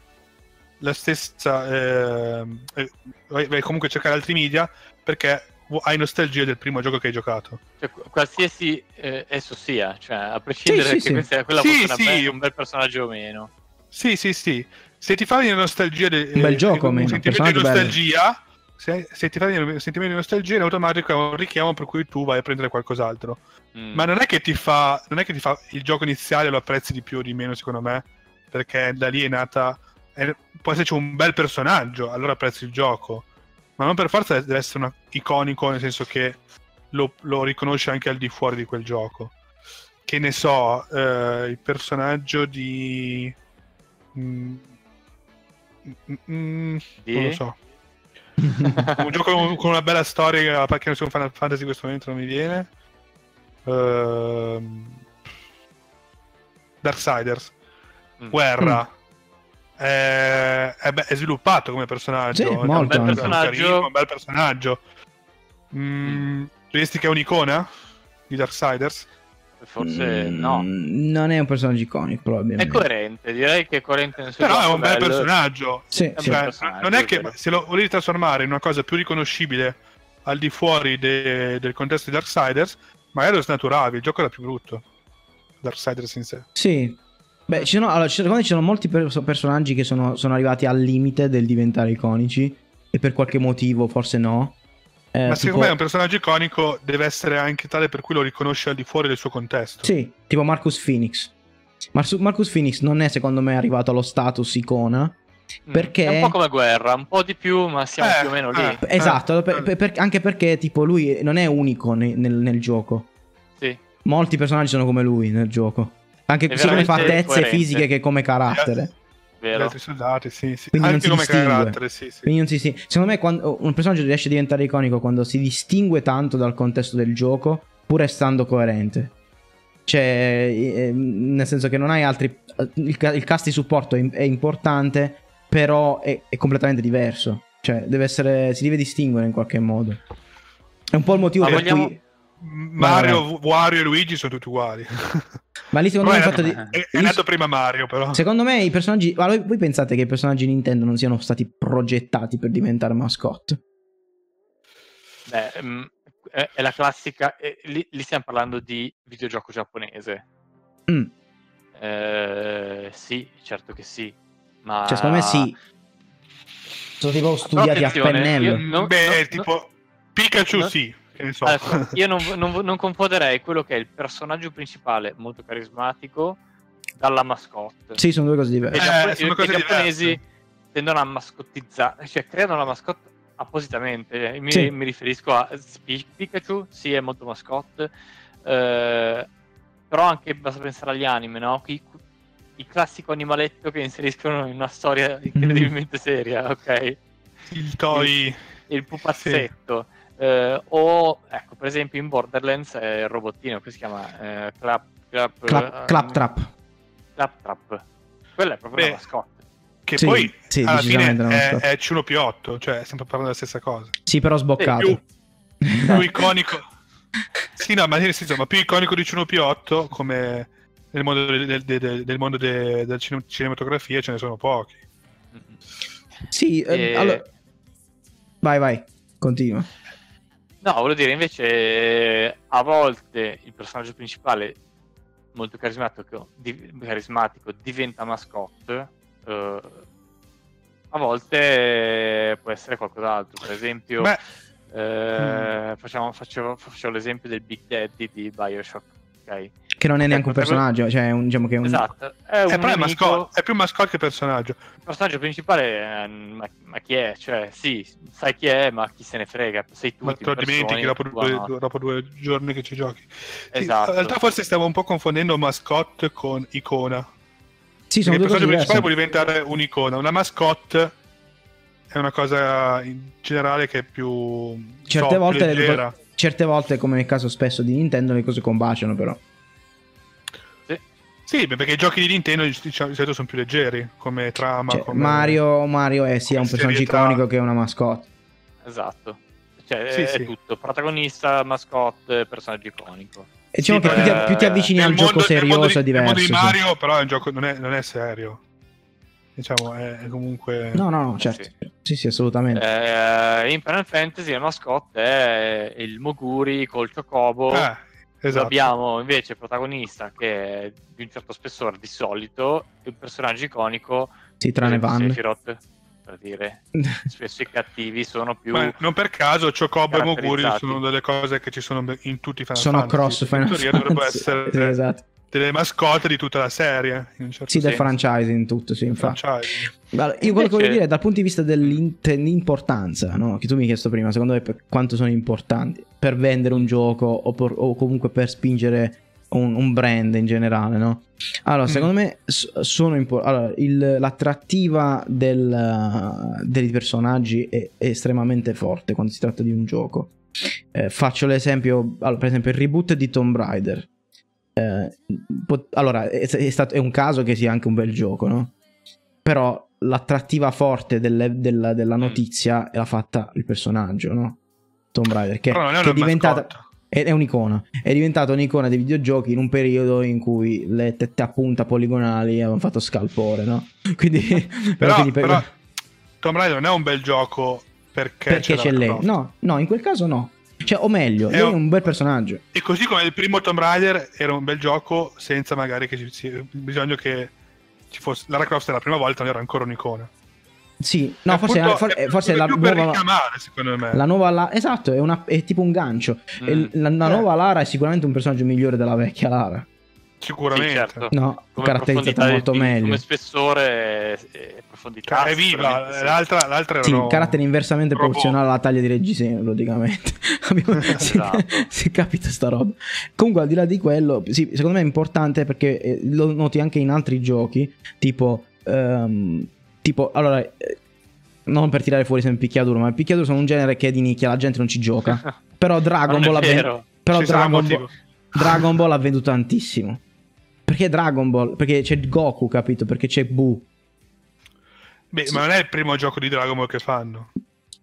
la stessa ehm, eh, vai, comunque a cercare altri media perché hai nostalgia del primo gioco che hai giocato Cioè, qu- qualsiasi eh, esso sia, cioè, a prescindere Sì, sì, che sì. quella Sì, fosse sì. be- un bel personaggio o meno. sì sì sì se ti fa venire nostalgia de- Un bel eh, gioco, un sentimento di nostalgia se, se ti fa venire un sentimento di nostalgia in automatico è un richiamo per cui tu vai a prendere qualcos'altro Mm. Ma non è che ti fa. Non è che ti fa. Il gioco iniziale lo apprezzi di più o di meno, secondo me. Perché da lì è nata. è- può esserci un bel personaggio, allora apprezzi il gioco. Ma non per forza deve essere una- iconico, nel senso che lo, lo riconosci anche al di fuori di quel gioco. Che ne so, eh, il personaggio di. mm, mm, mm, Di? Non lo so. un gioco con, con una bella storia perché non sono Final Fantasy in questo momento non mi viene Ehm, Darksiders Mm. Guerra è, è be- è sviluppato come personaggio Sì, è un bel personaggio un bel personaggio mm, diresti che è un'icona di Darksiders Forse Mm, no. Non è un personaggio iconico, È probabilmente. coerente, direi che è coerente nel suo però è un bel bello. personaggio Sì, È un sì. bel Cioè, personaggio, non è che vero. se lo volevi trasformare in una cosa più riconoscibile al di fuori de- del contesto di Darksiders, magari lo snaturavi, il gioco era più brutto. Darksiders in sé. Sì. Beh, ci sono, allora, ci- secondo me ci sono molti per- personaggi che sono, sono arrivati al limite del diventare iconici e per qualche motivo forse no. Eh, Ma tipo- secondo me un personaggio iconico deve essere anche tale per cui lo riconosci al di fuori del suo contesto. Sì, tipo Marcus Phoenix. Marsu- Marcus Phoenix non è secondo me arrivato allo status icona. Mm. perché- È un po' come guerra, un po' di più, ma siamo Eh, più o meno lì. eh. Esatto, per- per- per- anche perché tipo lui non è unico ne- nel, nel gioco. Sì. Molti personaggi sono come lui nel gioco. Anche sia come fattezze coerente. fisiche che come carattere. Gli Vero. altri soldati, sì, sì. Quindi non Anche si come distingue. carattere, sì, sì. Quindi non si, si- Secondo me quando un personaggio riesce a diventare iconico quando si distingue tanto dal contesto del gioco, pur restando coerente. Cioè, eh, nel senso che non hai altri... Il, ca- il cast di supporto è, è importante, però è, è completamente diverso. Cioè, deve essere... si deve distinguere in qualche modo. È un po' il motivo Ma per vogliamo- cui... Mario, Wario e Luigi sono tutti uguali. Ma lì secondo me il Poi fatto di... è, è nato prima Mario, però. Secondo me i personaggi... Ma voi voi pensate che i personaggi Nintendo non siano stati progettati per diventare mascotte? Beh, mm, è, è la classica. eh, lì, lì stiamo parlando di videogioco giapponese. Mm. Eh, sì, certo che sì. Ma Cioè, secondo me sì. Sono tipo studiati a pennello. no, Beh, no, tipo Pikachu No. sì, che ne so. Allora, io non, non, non confonderei quello che è il personaggio principale, molto carismatico, dalla mascotte. Sì, sono due cose diverse. Eh, i- cose i giapponesi diverse. tendono a mascottizzare, cioè creano la mascotte appositamente. Mi, Sì. mi riferisco a Pi- Pikachu, sì, è molto mascotte, eh, però anche basta pensare agli anime, no? Il, il classico animaletto che inseriscono in una storia incredibilmente seria, ok? Il toy. il pupazzetto. Eh, o ecco, per esempio in Borderlands è il robottino che si chiama eh, Clap, Clap, Clap, eh, Claptrap. Claptrap. Quella è proprio Beh, la mascotte. Che Sì, poi sì, alla fine una è, mascotte. è C1P8, cioè stiamo parlando della stessa cosa. Sì, però sboccato. Più iconico. sì, no, ma nel senso, ma più iconico di C1P8 come nel mondo, del, del- del- del mondo de- della cine- cinematografia ce ne sono pochi. Sì, eh, E- allora... Vai, vai, continua. No, voglio dire, invece a volte il personaggio principale molto carismatico, di- carismatico diventa mascotte, eh, a volte può essere qualcos'altro. Per esempio, Beh, eh, facciamo, facevo, facevo l'esempio del Big Daddy di Bioshock. Ok? Che non è neanche un personaggio, cioè è un, diciamo che è un... Esatto, è un eh, però è, mascotte, è più mascotte che personaggio. il personaggio principale, eh, ma, ma chi è? Cioè, sì, sai chi è, ma chi se ne frega? Sei tu. Ma te lo dimentichi dopo due, dopo due giorni che ci giochi. Sì, Esatto. in realtà forse stiamo un po' confondendo mascotte con icona. Sì, sono Perché il due cose personaggio principale diverse. può diventare un'icona. Una mascotte è una cosa in generale che è più Certe so, volte, più le due leggera. Certe volte, come nel caso spesso di Nintendo, le cose combaciano però. Sì, perché i giochi di Nintendo diciamo, di solito sono più leggeri come trama. Cioè, come... Mario, Mario è sia un come personaggio serietà. iconico che una mascotte. Esatto. Cioè, Sì, è sì. tutto. Protagonista, mascotte, personaggio iconico. E diciamo Sì, che più ti, eh, più ti avvicini al mondo- gioco serioso mondo di- è diverso. Nel mondo di sì. Mario, però, è un gioco non è, non è serio. Diciamo, è, è comunque. No, no, no, certo. Sì, sì, assolutamente. Eh, in Final Fantasy la mascotte è il Moguri col Chocobo. Eh, esatto. Abbiamo invece il protagonista che è di un certo spessore di solito un personaggio iconico sì, tranne Van. Sephiroth, per dire. Spesso i cattivi sono più... Ma non per caso Chocobo e Moguri sono delle cose che ci sono in tutti i Final Sono Fantasy. cross In Final teoria dovrebbero Fantasy. essere Sì, esatto. Delle mascotte di tutta la serie. In un certo Sì, del senso. franchise in tutto, sì, infatti. Allora, io quello che voglio dire è dal punto di vista dell'importanza, no? che tu mi hai chiesto prima, secondo me per quanto sono importanti per vendere un gioco o, por- o comunque per spingere un, un brand in generale, no? Allora, Mm. secondo me sono impo- allora, il- l'attrattiva del- dei personaggi è, è estremamente forte quando si tratta di un gioco. Eh, faccio l'esempio, allora, per esempio il reboot di Tomb Raider. Eh, pot- allora, è, è stato, è un caso che sia anche un bel gioco, no? Però l'attrattiva forte delle- della, della Mm. notizia l'ha fatta il personaggio, no? Tomb Raider, che, che è diventata... mascotte. È, un'icona. È diventata un'icona dei videogiochi in un periodo in cui le tette a punta poligonali avevano fatto scalpore, no? Quindi, però, Però, per- però Tomb Raider non è un bel gioco perché, perché c'è Lara lei. No, no, in quel caso no. Cioè, o meglio, È è un- un bel personaggio. E così come il primo Tomb Raider era un bel gioco senza magari che ci sia bisogno che ci fosse Lara Croft era la prima volta, non era ancora un'icona. Sì, no, È forse, appunto- è forse più la nuova... richiamare, secondo me. La nuova La- esatto, è, una- è tipo un gancio. Mm. La, la Eh. nuova Lara è sicuramente un personaggio migliore della vecchia Lara. Sicuramente. Sì, certo. No, Come caratterizzata profondità molto di- meglio. Come spessore e profondità. Cioè, è viva, sì. l'altra, l'altra Sì, erano carattere inversamente robot. proporzionale alla taglia di Reggiseno, praticamente. Esatto. si è capito sta roba. Comunque, al di là di quello, sì, secondo me è importante perché eh, lo noti anche in altri giochi, tipo... ehm, tipo, allora... eh, non per tirare fuori sempre picchiaduro, ma il picchiaduro sono un genere che è di nicchia, la gente non ci gioca. Però Dragon Ball però un Dragon Ball. Dragon Ball ha venduto tantissimo. Perché Dragon Ball? Perché c'è Goku, capito? Perché c'è Buu. Beh, ma non è il primo gioco di Dragon Ball che fanno.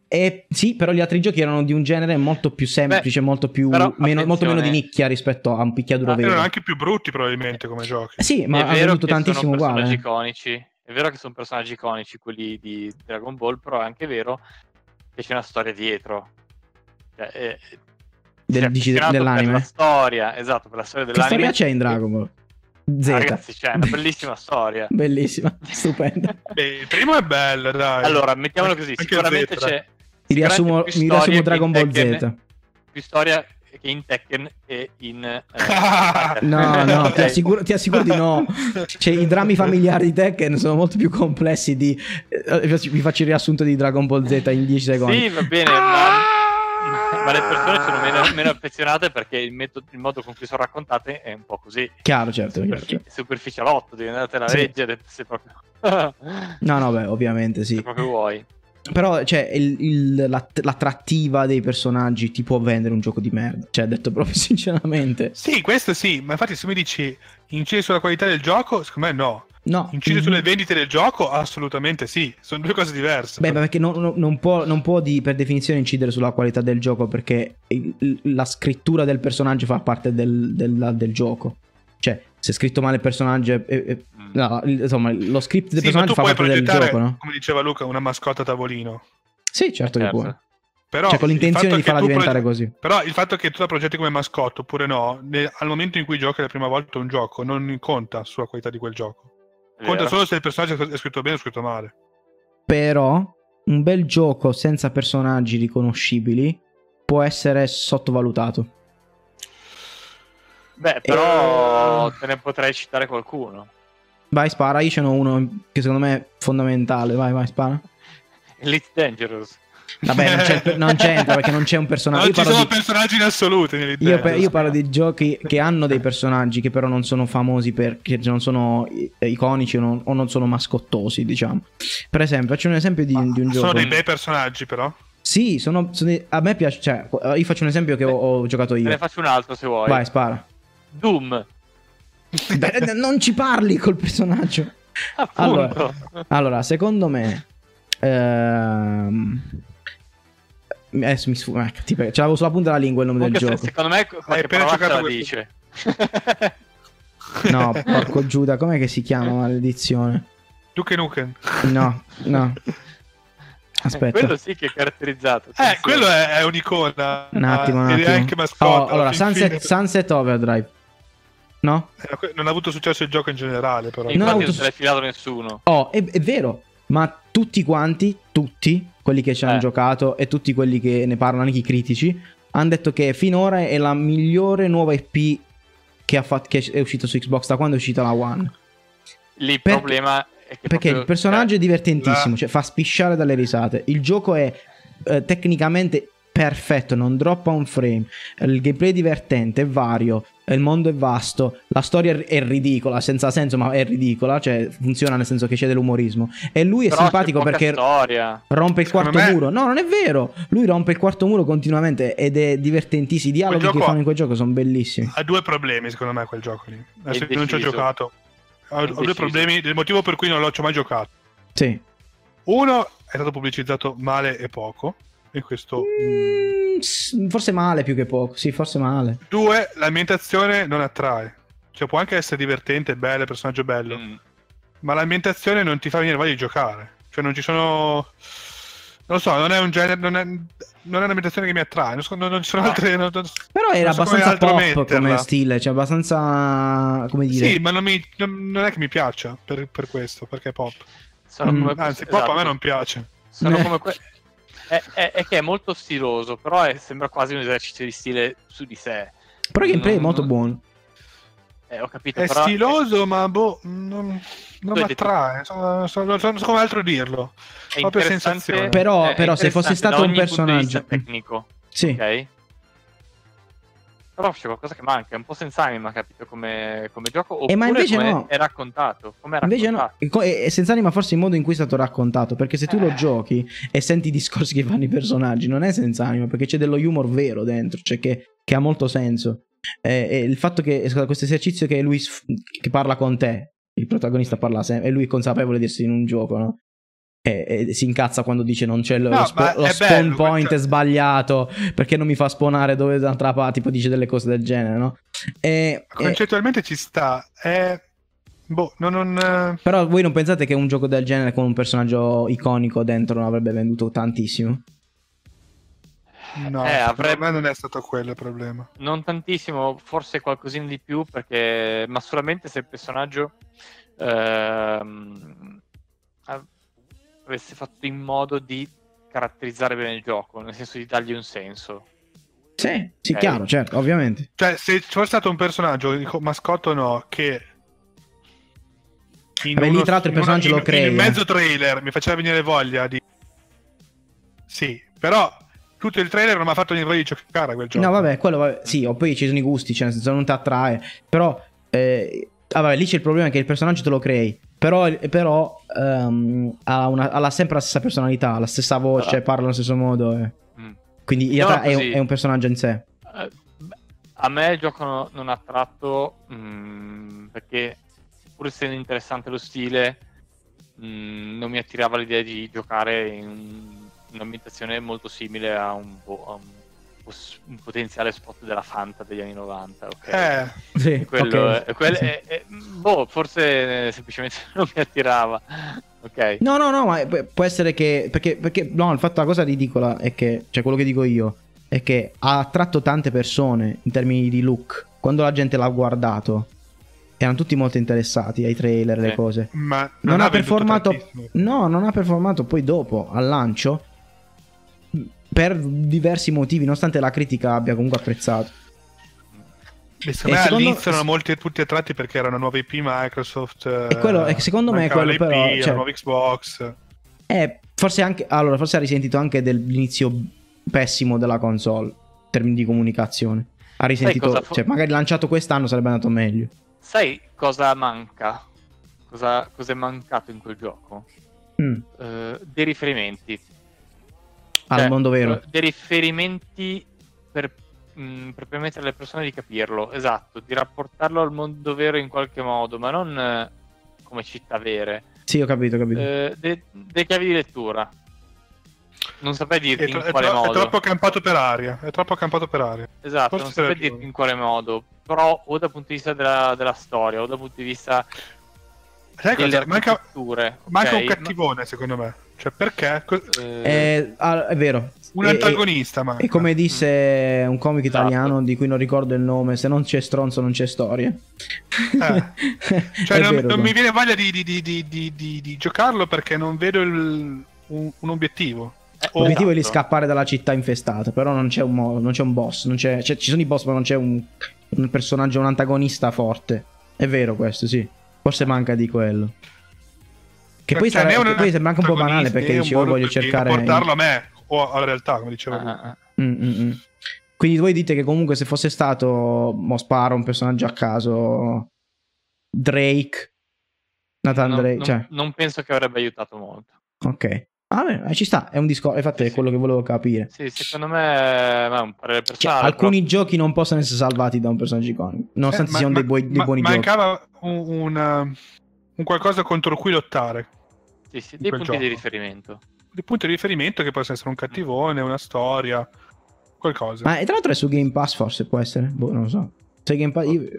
E sì, però gli altri giochi erano di un genere molto più semplice, molto, più, però, meno, molto meno di nicchia rispetto a un picchiaduro Ah, vero. Erano anche più brutti probabilmente come giochi. Sì, ma è ha vero venduto che tantissimo sono uguale. personaggi eh. iconici. È vero che sono personaggi iconici quelli di Dragon Ball, però è anche vero che c'è una storia dietro. Cioè, eh, Del- si è dici dell'anime? Per la storia, esatto, per la storia Che dell'anime. storia c'è in Dragon Ball? Z. Ah, ragazzi, c'è una bellissima storia. Bellissima, stupenda. Beh, il primo è bello, dai. Allora, mettiamolo così, Anche sicuramente Z, c'è, Mi riassumo, mi riassumo Dragon Ball Tekken- Z. Più storia che in Tekken e in... eh, No, no, ti assicuro, ti assicuro di no. Cioè, i drammi familiari di Tekken sono molto più complessi di... eh, vi faccio il riassunto di Dragon Ball Z in 10 secondi. Sì, va bene, ma, ma le persone sono meno, meno affezionate perché il, metodo, il modo con cui sono raccontate è un po' così. Chiaro, certo. chiaro, Superfi- certo. superficialotto, devi andartela a Sì. leggere se proprio, No, no, beh, ovviamente se sì. proprio vuoi. Però, cioè, il- il- l'att- l'attrattiva dei personaggi ti può vendere un gioco di merda. Cioè, detto proprio sinceramente. Sì, questo sì, ma infatti se mi dici incide sulla qualità del gioco, secondo me no. No. Incide sulle vendite del gioco, assolutamente sì. Sono due cose diverse. Beh, perché non, non- può, non può di, per definizione incidere sulla qualità del gioco perché il- la scrittura del personaggio fa parte del, del- del gioco. Cioè, se è scritto male il personaggio... è- è- Mm. no, insomma, lo script del Sì, personaggio fa parte del gioco, no? come diceva Luca, una mascotta a tavolino. Sì, certo che Certo. può. Però Cioè, con l'intenzione di farla diventare proge- così. Però il fatto che tu la progetti come mascotte oppure no, ne- al momento in cui giochi la prima volta un gioco, non conta sulla qualità di quel gioco. Conta solo se il personaggio è scritto bene o scritto male. Però, un bel gioco senza personaggi riconoscibili può essere sottovalutato. Beh, però te ne potrei citare qualcuno. Vai, spara. Io ce n'ho uno che secondo me è fondamentale. Vai, vai, spara. Elite Dangerous. Vabbè, non, c'è- non c'entra perché non c'è un personaggio. Non Io ci sono di- personaggi in assoluto Io, pe- Nintendo. io parlo di giochi che hanno dei personaggi che però non sono famosi perché non sono i- iconici o non, o non sono mascottosi, diciamo. Per esempio, faccio un esempio di, di un Sono gioco. dei bei personaggi, però. Sì, sono, sono dei- a me piace. Cioè, io faccio un esempio che ho, ho giocato Te ne io. faccio un altro se vuoi. Vai, spara. Doom. Beh, non ci parli col personaggio. Appunto. Allora, secondo me. Ehm... Adesso mi sfugge. ecco, ti prego, ce l'avevo sulla punta della lingua il nome Comunque, del se- gioco. secondo me qualche appena giocato la dice. No, porco Giuda, com'è che si chiama maledizione? Duke Nukem. No, no. Aspetta. Quello sì che è caratterizzato. sì, Eh, quello è, è un'icona. Un attimo, un Ed attimo. anche mascotte. Oh, allora, Sunset. Sunset Overdrive. No? Eh, Non ha avuto successo il gioco in generale, però. E Non ha infatti avuto non se l'è filato nessuno. Oh, è, è vero. Ma tutti quanti, tutti, quelli che ci hanno Eh. giocato e tutti quelli che ne parlano, anche i critici, hanno detto che finora è la migliore nuova IP che, fatto, che è uscita su Xbox da quando è uscita la One. Lì il Perché- problema è che Perché proprio- il personaggio è divertentissimo, la- cioè fa spisciare dalle risate. Il gioco è eh, tecnicamente perfetto, non droppa un frame. Il gameplay è divertente, è vario, il mondo è vasto, la storia è- ridicola, senza senso, ma è ridicola, cioè funziona nel senso che c'è dell'umorismo. E lui è però simpatico perché storia. rompe il quarto me- muro. No, non è vero. Lui rompe il quarto muro continuamente ed è divertentissimo. I dialoghi che fanno in quel gioco sono bellissimi. Ha due problemi, secondo me, quel gioco lì. Adesso non ci ho giocato. Ho, ho due problemi del motivo per cui non l'ho ci ho mai giocato. Sì. Uno è stato pubblicizzato male e poco. E questo. mm. Forse male più che poco. Sì, forse male. Due, l'ambientazione non attrae. Cioè, può anche essere divertente, bello, personaggio bello. Mm. Ma l'ambientazione non ti fa venire voglia di giocare. Cioè, non ci sono. Non lo so, non è un genere. Non è, non è un'ambientazione che mi attrae. Non, so- non- non ci sono Ah. altre. non- non- Però era so come abbastanza altro pop metterla. come stile, cioè abbastanza come dire. Sì, ma non, mi- non- non è che mi piaccia per, per questo, perché è pop. Sono Mm. come Anzi, esatto. pop a me non piace. Sono Eh. come que- è, è- è che è molto stiloso, però è- sembra quasi un esercizio di stile su di sé. Però il gameplay è Non- molto non- buono. Eh, ho capito, È però stiloso, ma boh, non, non mi attrae. So- so- non so, non so come altro dirlo. è proprio sensazione. Però- è- è però se fosse stato un personaggio- tecnico, Sì. ok? Però c'è qualcosa che manca, è un po' senza anima, capito, come, come gioco, oppure Eh, ma invece come no. è raccontato, come è Invece no, raccontato. co- è senza anima forse il modo in cui è stato raccontato, perché se tu lo Eh. giochi e senti i discorsi che fanno i personaggi, non è senza anima, perché c'è dello humor vero dentro, cioè che, che ha molto senso. E, e il fatto che questo esercizio che lui che parla con te, il protagonista parla sempre, e lui è consapevole di essere in un gioco, no? E, e si incazza quando dice non c'è lo, No, ma lo spawn bello, point cioè- è sbagliato perché non mi fa spawnare dove d'altra parte, tipo dice delle cose del genere, no? E, e- Concettualmente ci sta. È. Boh, non. non Però voi non pensate che un gioco del genere con un personaggio iconico dentro non avrebbe venduto tantissimo? no, Eh, avrebbe- me non è stato quello il problema. Non tantissimo, forse qualcosina di più, perché... ma solamente se il personaggio ehm, avesse fatto in modo di caratterizzare bene il gioco, nel senso di dargli un senso. Sì, sì, Ok. chiaro, certo, ovviamente. Cioè, se ci fosse stato un personaggio, mascotto o no, che... in Vabbè, lì tra l'altro il personaggio lo crei, In eh. mezzo trailer mi faceva venire voglia di... Sì, però tutto il trailer non mi ha fatto venire voglia di giocare a quel gioco. No, vabbè, quello vabbè, sì, o poi ci sono i gusti, cioè nel senso non ti attrae, però eh, ah, vabbè, lì c'è il problema che il personaggio te lo crei, però, però ehm, ha, una- ha la- sempre la stessa personalità, la stessa voce, Ah. parla allo stesso modo, eh. Mm. quindi in No, realtà è, un- è un personaggio in sé. Eh, a me il gioco no- non ha attratto mm, perché pur essendo interessante lo stile mm, non mi attirava l'idea di giocare in un'ambientazione molto simile a un, a un un potenziale spot della Fanta degli anni 90 ok? Eh, Sì, Quello ok. è- quello è- è- boh, forse semplicemente non mi attirava ok No, no, no, ma pu- può essere che. Perché, perché no, il fatto, la cosa ridicola è che, cioè, quello che dico io è che ha attratto tante persone in termini di look. Quando la gente l'ha guardato, erano tutti molto interessati ai trailer, le Sì. cose. ma non, Non, ha performato. tantissimo. No, non ha performato poi dopo, al lancio. Per diversi motivi, nonostante la critica abbia comunque apprezzato. E secondo E me secondo- all'inizio erano molti, tutti attratti perché erano nuove IP Microsoft. E quello- e secondo me mancava quello l'IP, però, era cioè- nuovo Xbox. Eh, forse anche. Allora, forse ha risentito anche dell'inizio pessimo della console. In termini di comunicazione. Ha risentito. fo- cioè, magari lanciato quest'anno sarebbe andato meglio. sai cosa manca cosa, cosa è mancato in quel gioco Mm, Eh, dei riferimenti al Cioè, mondo vero. eh, dei riferimenti per, mh, per permettere alle persone di capirlo, esatto, di rapportarlo al mondo vero in qualche modo, ma non eh, come città vere, Sì, ho capito, ho capito. eh, de- delle chiavi di lettura. Non saprei dirti È, tro- in è quale tro- è modo. troppo campato per aria. È troppo campato per aria. Esatto, forse non saprei hai ragione. dirti in quale modo, però o dal punto di vista della, della storia, o dal punto di vista Sai delle cosa? Manca, manca ok? un cattivone, secondo me. Cioè, perché? Co- Ma- eh, Eh, ah, è vero. un E- antagonista, ma. E, come disse un comic Esatto. italiano di cui non ricordo il nome, se non c'è stronzo non c'è storia. Cioè, È non, vero, non mi viene voglia di, di- di- di- di- di- di giocarlo perché non vedo il- un, un obiettivo. eh, L'obiettivo è di esatto. scappare dalla città infestata, però non c'è un, mo- non c'è un boss, non c'è- cioè, ci sono i boss ma non c'è un, un personaggio, un antagonista forte. È vero questo, sì. Forse manca di quello. Che poi, Cioè, sarà- né un che poi sembra anche un po' banale perché né un dice modo voglio cercare... portarlo a me o alla realtà, come diceva lui. Ah, ah, ah. Mm, mm, mm. Quindi voi dite che comunque se fosse stato, mo sparo un personaggio a caso, Drake, Nathan Non- Drake, non, cioè, non penso che avrebbe aiutato molto. ok. Ah, beh, eh, ci sta, è un discorso, infatti è Sì. quello che volevo capire. Sì, secondo me ma è un parere Cioè, personale. alcuni giochi non possono essere salvati da un personaggio iconico, nonostante Eh, ma- siano ma- dei, buoi- dei ma- buoni giochi. Mancava un, un, un qualcosa contro cui lottare. Sì, sì, dei punti di gioco. riferimento. Di punto di riferimento che possa essere un cattivone, una storia, qualcosa. Ma e tra l'altro è su Game Pass forse, può essere, boh, non lo so. Se Game Pass... io-.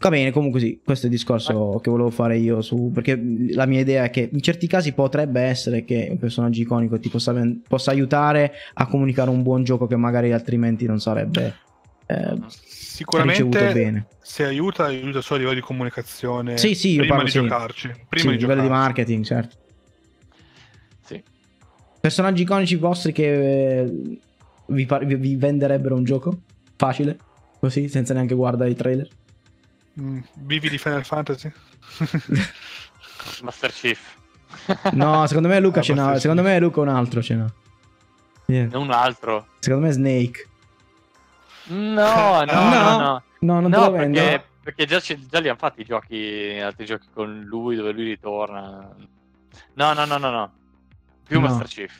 Va bene, comunque sì, questo è il discorso che volevo fare io su... Perché la mia idea è che in certi casi potrebbe essere che un personaggio iconico ti possa, possa aiutare a comunicare un buon gioco che magari altrimenti non sarebbe eh, ricevuto Sicuramente bene. se aiuta, aiuta solo a livello di comunicazione. Sì, sì, io prima parlo, di sì. giocarci. Sì, Prima a di livello di giocarci. marketing, certo. Sì. Personaggi iconici vostri che eh, vi, par- vi- venderebbero un gioco? Facile? Così, senza neanche guardare i trailer? Mm, vivi di Final Fantasy? Master Chief. No, secondo me Luca Ah, ce n'ha. sì. Secondo me Luca un altro ce n'ha. Yeah. un altro. Secondo me Snake. No, no, no, No, no. No, non No, te lo vendo. perché, perché già, ci- già li hanno fatti i giochi, altri giochi con lui dove lui ritorna. No, no, no, no, no. Più No. Master Chief.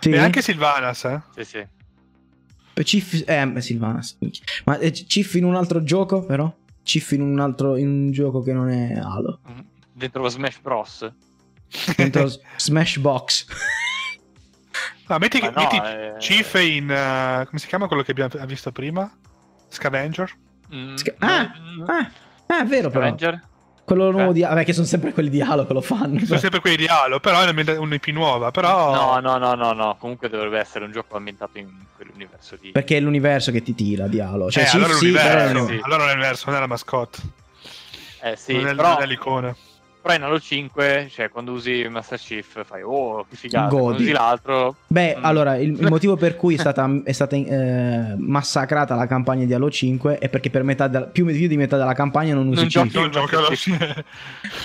Sì? E anche Sylvanas, eh? Sì, sì. Ciff... Eh, beh, Sylvanas. Ma eh, Ciff in un altro gioco, però? Ciff in un altro. In un gioco che non è Halo. Mm, Dentro Smash Bros. Dentro Smash Box. Ah, metti, no, metti eh, Chief in... uh, come si chiama quello che abbiamo visto prima? Scavenger? mm, Sca- ah, mm, ah, ah, è vero, però. Avenger? Quello nuovo Eh. di. Vabbè, che sono sempre quelli di Halo che lo fanno. Sono sempre quelli di Halo, però è un'IP nuova, però... No, no, no, no, no. Comunque dovrebbe essere un gioco ambientato in quell'universo lì. Perché è l'universo che ti tira di Halo. Cioè, eh, Ciff allora sì, però l'universo, no. sì. allora l'universo, non è la mascotte, Eh sì, non, è, però non è l'icona. Però in Halo 5, cioè quando usi Master Chief fai oh che figata, Godi. quando usi l'altro... Beh, mm. allora, il, il motivo per cui è stata, è stata eh, massacrata la campagna di Halo 5 è perché per metà della- più, più di metà della campagna non usi Non Chief. giochi Non gioca alla fine.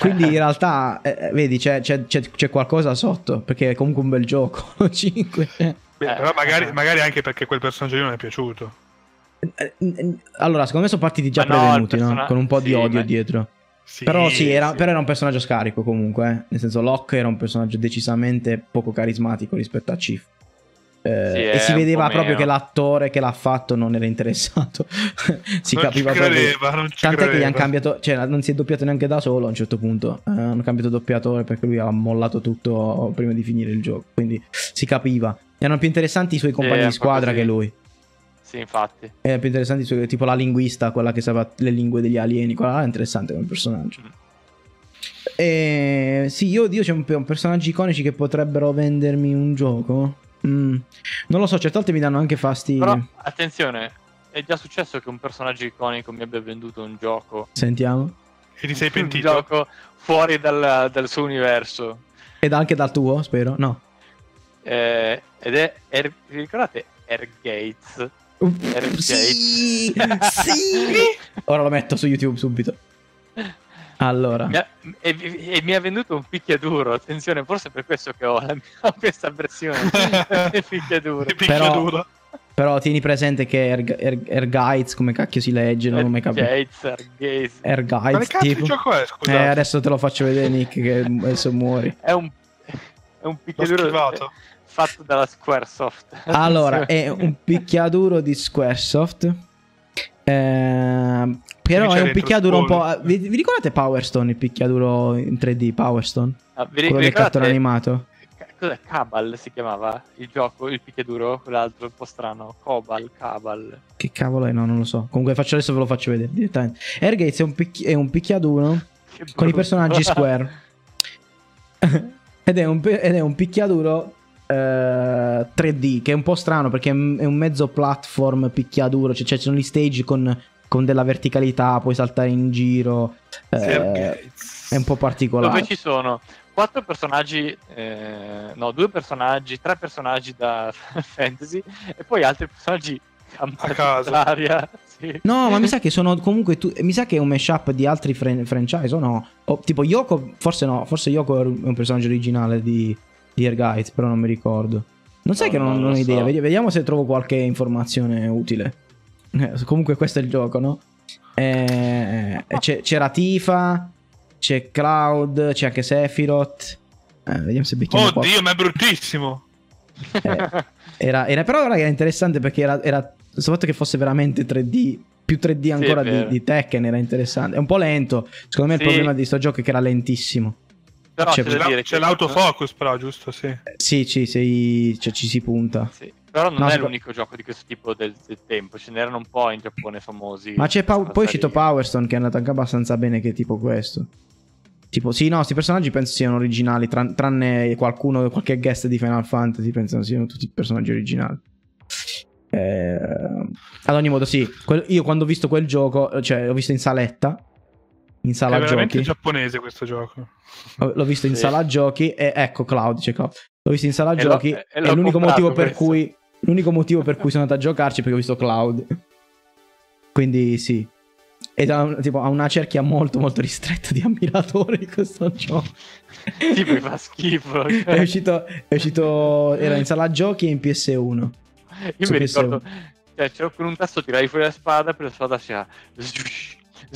Quindi in realtà, eh, vedi, c'è, c'è- c'è- c'è qualcosa sotto, perché è comunque un bel gioco. Halo 5. cioè. Beh, Eh. però magari, magari anche perché quel personaggio lì non è piaciuto. Eh, eh, Allora, secondo me sono partiti già Ma no, prevenuti, il no? persona- Con un po' di sì, odio ma- dietro. Sì, però sì, era, sì. però era un personaggio scarico comunque. eh. Nel senso, Locke era un personaggio decisamente poco carismatico rispetto a Chief. Eh, Sì, e si vedeva proprio meno. che l'attore che l'ha fatto non era interessato. si Non capiva ci proprio. credeva, non ci Tant'è che gli credeva. hanno cambiato, cioè non si è doppiato neanche da solo a un certo punto. Eh, hanno cambiato doppiatore perché lui ha mollato tutto prima di finire il gioco. Quindi si capiva. Erano più interessanti i suoi compagni è di squadra proprio che lui. Sì, infatti. È più interessante, tipo la linguista, quella che sapeva le lingue degli alieni. Quella è interessante come personaggio. Mm. E sì, io, io c'è un, un personaggi iconici che potrebbero vendermi un gioco. Mm. Non lo so, certe volte mi danno anche fastidio. Però, attenzione, è già successo che un personaggio iconico mi abbia venduto un gioco. Sentiamo. E ti sei Un pentito? gioco fuori dal, dal suo universo. Ed anche dal tuo, spero. No. Eh, ed è, vi ricordate Air Gates? Eric Sì, sì. Ora lo metto su YouTube subito. Allora, Mi ha- e, e mi ha venduto un picchiaduro. Attenzione, forse è per questo che ho, la mia, ho questa versione del picchiaduro. Però- picchia duro. però tieni presente che Erg- Erg- Ergites, come cacchio si legge, non ho mai capito. Air Gates. Ma che cazzo tipo. gioco è? Eh, Scusate. adesso te lo faccio vedere, Nick, che adesso muori. È un, è un L'ho picchiaduro schivato. Fatto dalla Squaresoft. Allora, è un picchiaduro di Squaresoft. Eh, però è un picchiaduro un po'. Vi, vi ricordate Power Stone, il picchiaduro in 3D? Power Stone? Ah, vi, Quello vi del cartone animato. Cos'è? Cabal si chiamava il gioco, il picchiaduro, quell'altro un po' strano. Cobal, Cabal. Che cavolo è? No, non lo so. Comunque faccio adesso ve lo faccio vedere direttamente. Airgates è un, picchi- è un picchiaduro con i personaggi Square. ed, è un, ed è un picchiaduro 3D che è un po' strano perché è un mezzo platform picchiaduro. Cioè, cioè, ci sono gli stage con, con della verticalità, puoi saltare in giro. eh, Gates. è un po' particolare. Dove ci sono quattro personaggi, eh, no, due personaggi, tre personaggi da fantasy e poi altri personaggi A caso. Sì. No, ma mi sa che sono comunque. tu- mi sa che è un mashup di altri fran- franchise o no? O, tipo Yoko, forse no. Forse Yoko è un è un personaggio originale di, di Air Guides, però non mi ricordo. Non sai No, che non, non non ho idea. so. Vedi- Vediamo se trovo qualche informazione utile. Eh, comunque, questo è il gioco, no? Eh, c'è, c'era Tifa, c'è Cloud, c'è anche Sephiroth. Eh, vediamo se becchiamo. Oddio, ma è bruttissimo. Eh, era, era- però raga, era interessante perché era, era il fatto che fosse veramente 3D più 3D ancora è di, di Tekken era interessante è un po' lento secondo me il Sì. problema di sto gioco è che era lentissimo Però C'è- c'è, C'è, la- dire c'è che- l'autofocus, però, giusto? Sì. Eh, sì sì sei, cioè, ci si punta Sì, Però non No, è seco- l'unico gioco di questo tipo del, del tempo, ce n'erano un po' in Giappone famosi. ma c'è Questa poi è uscito riga. Power Stone che è andato anche abbastanza bene che è tipo questo tipo sì no questi personaggi penso siano originali tran- tranne qualcuno qualche guest di Final Fantasy penso siano tutti personaggi originali Eh, ad ogni modo sì quel- io quando ho visto quel gioco cioè l'ho visto in saletta in È sala veramente giochi giapponese questo gioco. Ho- L'ho visto in Sì. sala giochi e ecco Cloud, c'è Cloud. L'ho visto in sala E giochi e e l'ho l'unico motivo per questo. cui l'unico motivo per cui sono andato a giocarci è perché ho visto Cloud. Quindi sì. Ed ha, tipo, ha una cerchia molto molto ristretta di ammiratori questo gioco. Tipo mi fa schifo. cioè. È uscito, è uscito era in sala giochi e in PS1. Io mi PS1. ricordo, cioè, c'ero con un tasto tiravi fuori la spada, per la spada si ha...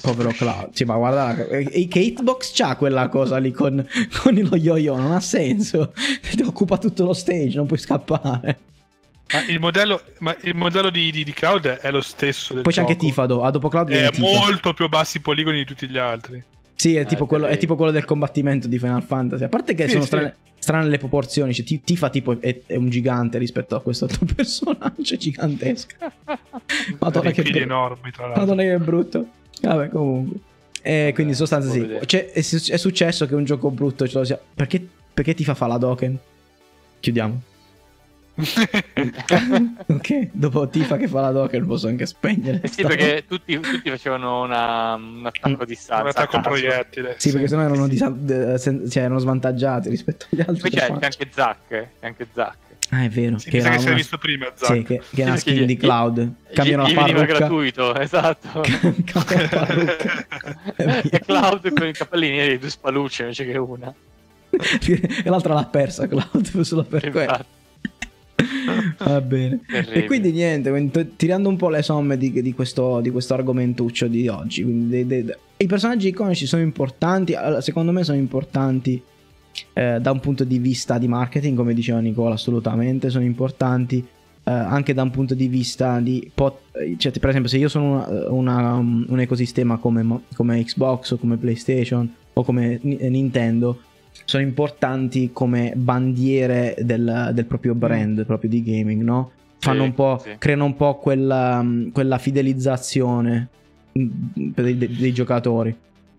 Povero Cloud. Sì, ma guarda, e e che hitbox c'ha quella cosa lì con, con lo yo-yo? Non ha senso. Ti occupa tutto lo stage, non puoi scappare. Ma il modello, ma il modello di, di, di Cloud è lo stesso. Del Poi c'è anche. Tifado. Ah, dopo Cloud È Tifa. molto più bassi i poligoni di tutti gli altri. Sì, è Eh, tipo, quello, è tipo quello del combattimento di Final Fantasy. A parte che Sì, sono sì. strane, strane le proporzioni. Cioè, Ti- Tifa tipo è, è un gigante rispetto a questo altro personaggio gigantesco. Madonna che, brutto. enormi, tra l'altro. Madonna che brutto. Vabbè, comunque. E quindi in sostanza sì. Cioè, è, è successo che un gioco brutto ce lo sia. Perché, perché Tifa fa la Doken? Chiudiamo. ok, dopo Tifa che fa la docker posso anche spegnere. Eh sì, perché tutti, tutti facevano una- un attacco di Un stanza. attacco a caso. proiettile. Sì, perché sennò erano, disa- cioè, erano svantaggiati rispetto agli altri. Poi c'è, c'è anche Zack. C'è anche Zack. Ah, è vero. Sì, mi sa era che si è una- visto prima, Zack. Sì, che, che è una Sì, skin perché di gli- Cloud. Cambiano gli, la gli veniva parrucca. gratuito, esatto. Cambiano la parrucca. e Cloud con i capellini e due spallucce invece che una. e l'altra l'ha persa Cloud solo per quello. Infatti. Va bene. Terribile. E quindi niente, tirando un po' le somme di, di questo, di questo argomentuccio di oggi. quindi dei- dei- dei- I personaggi iconici sono importanti, secondo me sono importanti eh, da un punto di vista di marketing, come diceva Nicola, assolutamente sono importanti. eh, anche da un punto di vista di pot- cioè, per esempio se io sono una- una- um, un ecosistema come, come Xbox o come PlayStation o come Ni- Nintendo sono importanti come bandiere del, del proprio brand, proprio di gaming, no? Fanno un po', sì. creano un po' quella, mm, quella fidelizzazione mm, per dei, dei giocatori.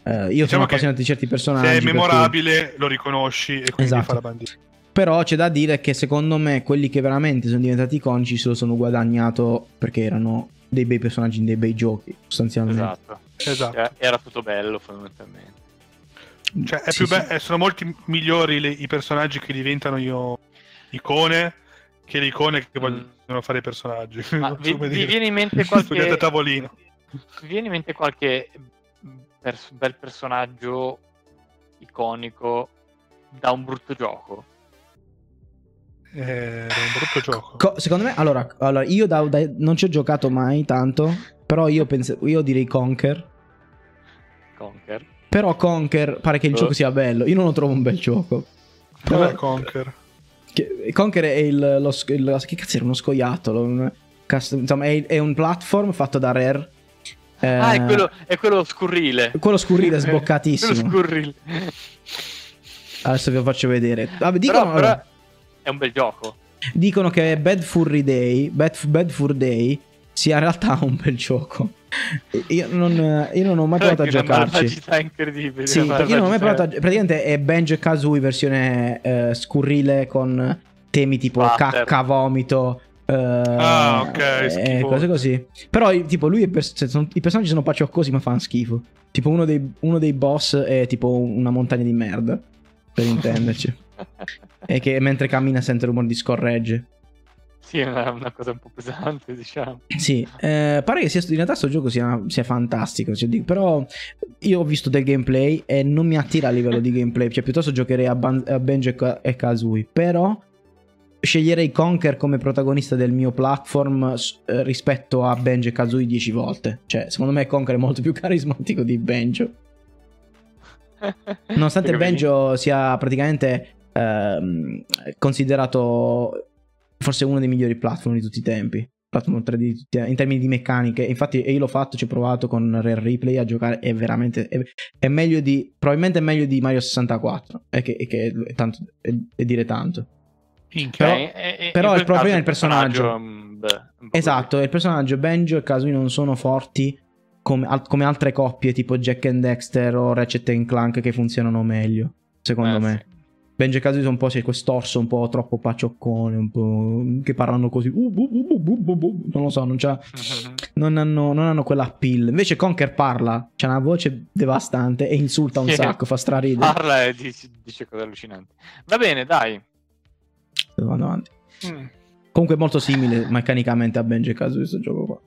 Eh, io sono Diciamo che appassionato di certi personaggi. Se è per cui- memorabile, lo riconosci e quindi Esatto. fa la bandiera. Però c'è da dire che secondo me quelli che veramente sono diventati iconici se lo sono guadagnato perché erano dei bei personaggi in dei bei giochi, sostanzialmente. Esatto. Esatto. Era- Era tutto bello fondamentalmente. Cioè, è Sì, più sì. be- eh, sono molti migliori le- i personaggi che diventano io icone che le icone che Mm. vogliono fare i personaggi. Ma vi, vi viene in mente Studiate a qualche, tavolino. vi viene in mente qualche pers- bel personaggio iconico da un brutto gioco? Eh, Era un brutto gioco. Co- secondo me, allora, allora, io da- da- non ci ho giocato mai tanto, però io, penso, io direi Conker. Conker. Però Conker pare che il Oh. gioco sia bello, io non lo trovo un bel gioco. Cos'è Conker? Che- Conker è il, lo, il- che cazzo era uno scoiattolo, un custom- insomma è, è un platform fatto da Rare. Eh, Ah, è quello, è quello scurrile. quello scurrile, quello sboccatissimo. scurrile. Adesso vi faccio vedere. Vabbè, dicono, però, però allora, è un bel gioco. dicono che Bad Furry Day, Bad, Bad Fur Day sia in realtà un bel gioco. Io non, io non ho mai provato a giocarci. malvagità incredibile. Sì, perché io non ho mai provato a... Praticamente è Banjo Kazooie versione eh, scurrile con temi tipo Splatter. cacca, vomito. Eh, Ah, ok, e schifoso. cose così. Però tipo lui è per- cioè, sono- i personaggi sono pacioccosi ma fanno schifo. Tipo uno dei, uno dei boss è tipo una montagna di merda. Per intenderci. e che mentre cammina sente rumore di scorregge. Sì, è una, una cosa un po' pesante, diciamo. Sì, eh, pare che sia in realtà questo gioco sia, sia fantastico. cioè, però io ho visto del gameplay e non mi attira a livello di gameplay. Cioè, piuttosto giocherei a, Ban- a Banjo e Ka- e Kazooie. Però sceglierei Conker come protagonista del mio platform eh, rispetto a Banjo e Kazooie 10 volte. Cioè, secondo me Conker è molto più carismatico di Banjo. Nonostante Banjo sia praticamente ehm, considerato forse uno dei migliori platform di tutti i tempi. Platform 3D di tutti- in termini di meccaniche. Infatti, io l'ho fatto, ci ho provato con Rare Replay a giocare. È veramente. È, è meglio di. Probabilmente è meglio di Mario 64. E che, e che è, tanto, è, è dire tanto. Però- Eh, eh, eh, però è il personaggio. mm, beh, Esatto, il personaggio Banjo e Kazooie non sono forti come, al- come altre coppie tipo Jack and Dexter o Ratchet and Clank che funzionano meglio, secondo. Eh, me. Banjo e Kazooie sono un po' c'è quest'orso un po' troppo pacioccone, un po' che parlano così. uh, uh, uh, non lo so, non, c'ha, sì. non, hanno, non hanno quella appeal. Invece Conker parla, c'ha una voce devastante e insulta un Sì. sacco, fa straridere. Parla e dice, dice cose allucinanti. Va bene, dai. Vado avanti. Mm. Comunque è molto simile meccanicamente a Banjo e Kazooie questo gioco qua.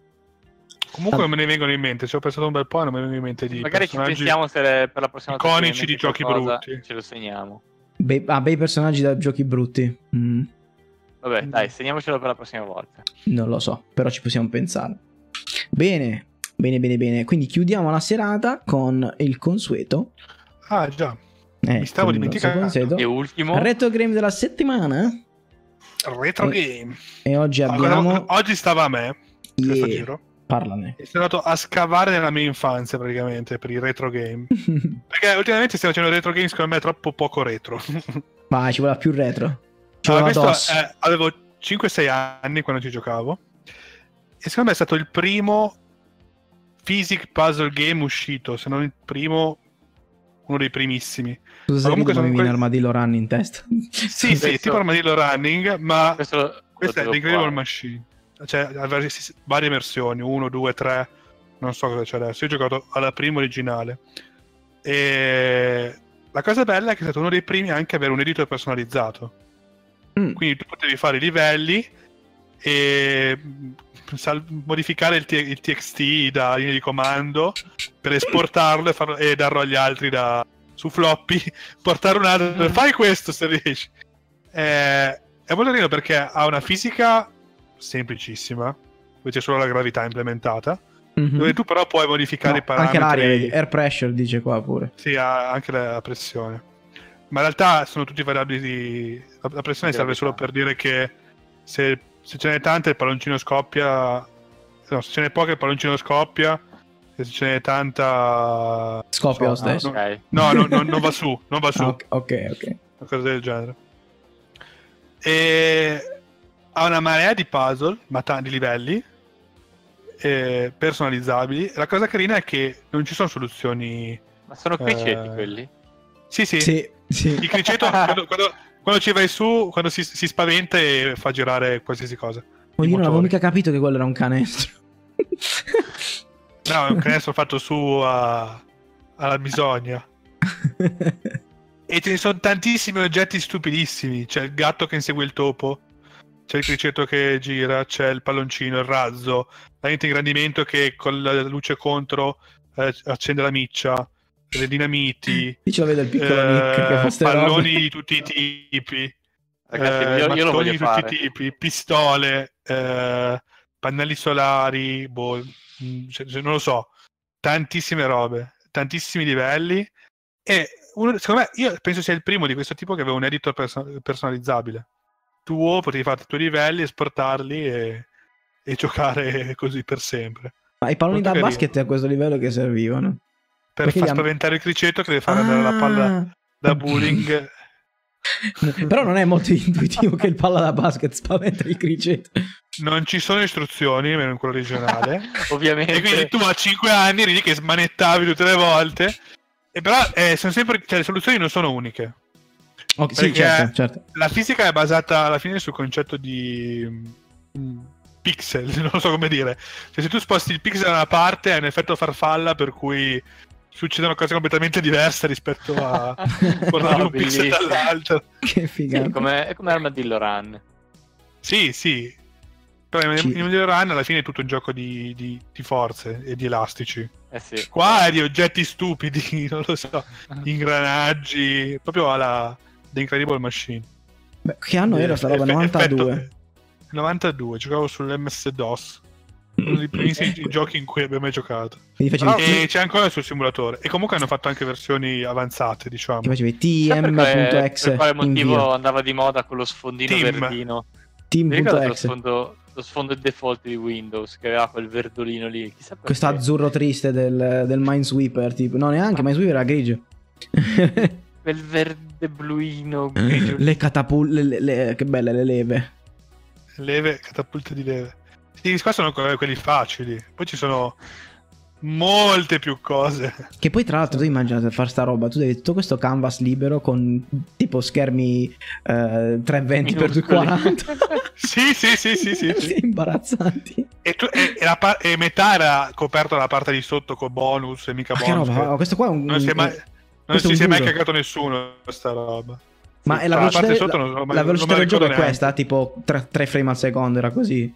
Comunque non me ne vengono in mente. Ci ho pensato un bel po' e non me ne vengono in mente di Magari ci pensiamo se le- per la prossima volta iconici di giochi qualcosa, brutti. Ce lo segniamo. Bei, ah, bei personaggi da giochi brutti. Mm. Vabbè, Mm. dai, segniamocelo per la prossima volta. Non lo so, però ci possiamo pensare. Bene, bene, bene, bene. Quindi chiudiamo la serata con il consueto. Ah, già. Eh, Mi stavo dimenticando. E ultimo, Retro game della settimana. Retro Eh, game. E oggi abbiamo. guarda, Oggi stava a me questo Yeah, giro. Parlane. E sono andato a scavare nella mia infanzia praticamente per i retro game. Perché ultimamente stiamo facendo retro game secondo me troppo poco retro. Vai, ci voleva più retro. Ci Allora, questo è- avevo 5-6 anni quando ci giocavo. E secondo me è stato il primo physic puzzle game uscito, se non il primo, uno dei primissimi. Scusa comunque sono viene que- Armadillo Run in testa. Sì, sì, Questo- tipo Armadillo Running, ma questo Questa è l'Incredible provare. Machine. Cioè, varie versioni, 1, 2, 3, non so cosa c'è adesso. Io ho giocato alla prima originale. E la cosa bella è che è stato uno dei primi anche a avere un editor personalizzato. Mm. Quindi tu potevi fare i livelli e sal- modificare il, T- il TXT da linea di comando per esportarlo e, farlo- e darlo agli altri da- su floppy, portare un altro, fai questo se riesci. Eh, è molto carino perché ha una fisica semplicissima, dove c'è solo la gravità implementata, Mhm. dove tu però puoi modificare No, i parametri. anche l'aria, air pressure dice qua pure. Sì, ha anche la pressione. Ma in realtà sono tutti variabili di... La, pressione serve solo per dire che se, se ce n'è tanta il palloncino scoppia... No, se ce n'è poca il palloncino scoppia. Se ce n'è tanta... Scoppia no, lo stesso. No, Ok. no, no, no, non va su, non va su. Ah, ok, ok. Una cosa del genere. E ha una marea di puzzle, ma tanti livelli eh, personalizzabili. La cosa carina è che non ci sono soluzioni. Ma sono criceti Eh, quelli? Sì, sì. Sì, sì. Il criceto, quando, quando- quando ci vai su, quando si, si spaventa e fa girare qualsiasi cosa. Oh, io non avevo mica capito che quello era un canestro. No, è un canestro fatto su a- alla bisogna. E ce ne sono tantissimi oggetti stupidissimi. C'è il gatto che insegue il topo. C'è il criceto che gira. C'è il palloncino, il razzo. La lente ingrandimento che con la luce contro eh, accende la miccia. Le dinamiti. Io ce lo vedo il piccolo eh, Nick palloni robe. di tutti i tipi. Ragazzi, eh, io, io voglio di tutti fare. i tipi. Pistole. eh, pannelli solari. Boh, cioè, non lo so. Tantissime robe. Tantissimi livelli. E uno- secondo me, io penso sia il primo di questo tipo che aveva un editor perso- personalizzabile. Tu potevi fare i tuoi livelli, esportarli e, e giocare così per sempre. Ma i palloni molto da carino. basket a questo livello che servivano. Per Perché far spaventare il criceto che deve fare andare la palla Ah. da bowling. Però non è molto intuitivo che il palla da basket spaventa il criceto. Non ci sono istruzioni, almeno in quello originale. Ovviamente. e quindi tu a 5 anni lì che smanettavi tutte le volte. E però eh, sono sempre, cioè, le soluzioni non sono uniche. Ok, sì, certo, certo. La fisica è basata alla fine sul concetto di mm, pixel, non so come dire. Cioè, se tu sposti il pixel da una parte, hai un effetto farfalla per cui succedono cose completamente diverse rispetto a portare No, un pixel bellissimo. dall'altro. Che Sì, figata. è come, è come Armadillo Run. Sì, sì. Però in Sì. in Middle Run alla fine è tutto un gioco di, di- di forze e di elastici. Eh sì. Qua è di oggetti stupidi, non lo so, ingranaggi, proprio alla The Incredible Machine. Beh, che anno era sta roba? Effe- 92. effetto- 92, giocavo sull'MS-DOS. Uno dei primissimi giochi in cui abbiamo mai giocato. Facevi, E c'è ancora sul simulatore. E comunque hanno fatto anche versioni avanzate, diciamo. che facevi Chissà per quale, tm.exe per quale motivo invio. andava di moda quello sfondino Team. verdino. Lo team.exe. sfondo, lo sfondo default di Windows che aveva quel verdolino lì. Questo azzurro triste del, del Minesweeper, tipo. No, neanche, Minesweeper era grigio. Quel verde bluino grigio. le catapulte, le, le- che belle le leve. Leve, catapulte di leve. Sì, qua sono que- quelli facili. Poi ci sono molte più cose. Che poi tra l'altro tu immaginate fare sta roba, tu devi tutto questo canvas libero con tipo schermi eh, 320 x Minuscoli. 240 Sì, sì, sì, sì, sì. sì. imbarazzanti. E, tu- e- e la par- e metà era coperta la parte di sotto con bonus e mica Ma che bonus. roba, che- oh, questo qua è un... Non si è mai, non si è mai cagato nessuno questa roba. Ma è la velocità, la, non- la velocità del gioco è questa, tipo 3, frame al secondo, era così.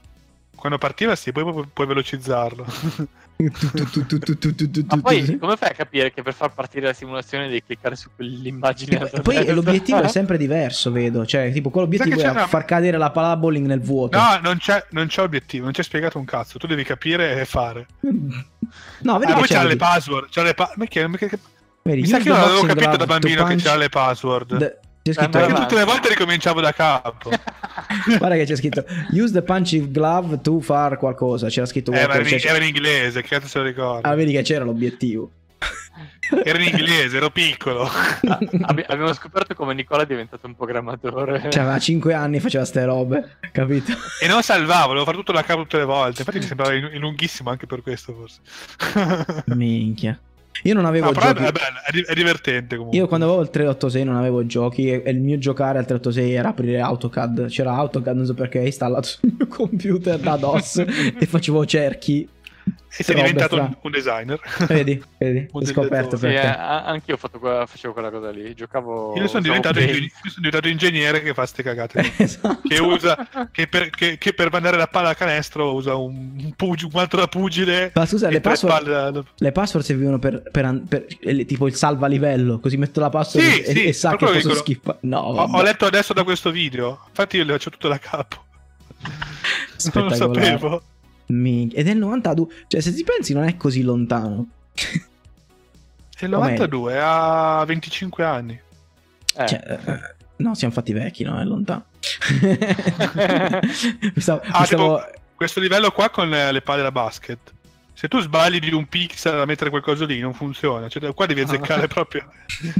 Quando partiva sì, poi pu- puoi velocizzarlo. Ma poi come fai a capire che per far partire la simulazione devi cliccare su quell'immagine? E poi l'obiettivo è sempre diverso, vedo. Cioè, tipo, quello l'obiettivo Sai che è c'è una- far cadere la palla bowling nel vuoto. No, non c'è, non c'è obiettivo, non c'è spiegato un cazzo. Tu devi capire e fare. No, vedi Ah, che poi c'è c'ha la- le password. C'ha le pa- ma che- ma che- vedi, Mi sa che io non boxing capito da bambino che punch c'era le password. the- C'è scritto, Vai Perché tutte le volte ricominciavo da capo. guarda che c'è scritto use the punching glove to far qualcosa. C'era scritto Eh, in, cioè- era in inglese, che cazzo se lo ricordo? Ah, vedi che c'era l'obiettivo. Era in inglese, ero piccolo. Abbi- abbiamo scoperto come Nicola è diventato un programmatore. Cioè, aveva 5 anni faceva ste robe, capito? e non salvavo, volevo fare tutto da capo tutte le volte. Infatti mi sembrava in- lunghissimo anche per questo, forse. Minchia. Io non avevo No, però giochi. è, bello, è divertente comunque. Io quando avevo il 386 non avevo giochi e, e il mio giocare al 386 era aprire AutoCAD. C'era AutoCAD, non so perché, installato sul mio computer da DOS e facevo cerchi. E sei diventato fra- un, designer. Vedi, vedi, ho scoperto Sì, eh, perché. anch'io ho fatto facevo quella cosa lì. Giocavo. Io sono, diventato io sono diventato ingegnere che fa ste cagate. Esatto. che usa che per, che- che per mandare la palla a canestro usa un, un, pug- un altro da pugile Ma scusa, le password, palle le password servivano per, per per il- tipo il salva livello, così metto la password Sì, e, sì, e sa per che posso dicono- schifare. No, ho, ho letto adesso da questo video infatti io le faccio tutto da capo non lo sapevo Ed è il 92, cioè se ci pensi non è così lontano. è il Com'è? 92 ha 25 anni Eh, Cioè, eh, no, siamo fatti vecchi, no? È lontano. mi stavo, Ah, mi stavo- tipo, questo livello qua con eh, le palle da basket se tu sbagli di un pixel a mettere quel coso lì non funziona cioè, qua devi azzeccare proprio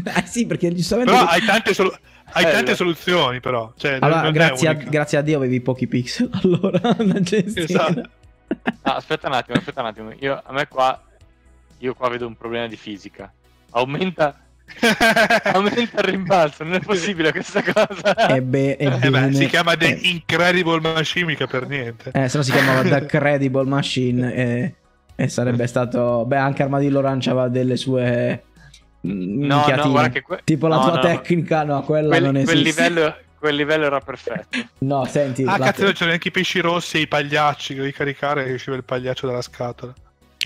eh sì, perché giustamente... però hai tante, solu- hai Eh, tante soluzioni però cioè, Allora, grazie a, grazie a Dio avevi pochi pixel. Allora, la gestione. Esatto. ah, aspetta un attimo, aspetta un attimo. Io, a me qua. Io qua vedo un problema di fisica. Aumenta. aumenta il rimbalzo. Non è possibile questa cosa. E beh, Eh beh, ebbene- si chiama The eh, Incredible Machine mica per niente Eh, se no si chiamava The Credible Machine e, e sarebbe stato... Beh, anche Armadillo aveva delle sue... No, no, guarda che que- Tipo la no, tua no. tecnica, no, quella Quel, non esiste. quel livello, quel livello era perfetto. No, senti... Ah, la- cazzo, non c'erano anche i pesci rossi e i pagliacci che devi caricare e usciva il pagliaccio dalla scatola.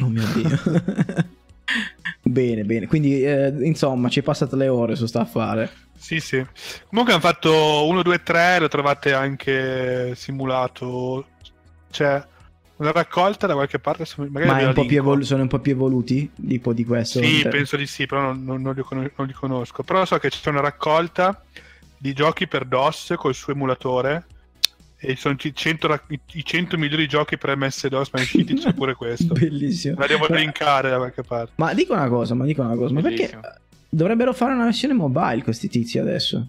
Oh mio Dio. bene, bene. Quindi, eh, insomma, ci è passate le ore su sta affare. Sì, sì. Comunque hanno fatto 1, 2, 3, lo trovate anche simulato. C'è una raccolta da qualche parte, magari Ma un po' evolu- sono un po' più evoluti tipo di questo. Sì, Inter- penso di sì, però non, non- non li cono- non li conosco. Però so che c'è una raccolta di giochi per DOS col suo emulatore. E sono i 100, ra- i- i 100 migliori giochi per MS-DOS mai usciti, c'è pure questo. Bellissimo. La devo linkare da qualche parte. Ma dico una cosa, ma dico una cosa, ma perché dovrebbero fare una versione mobile questi tizi adesso?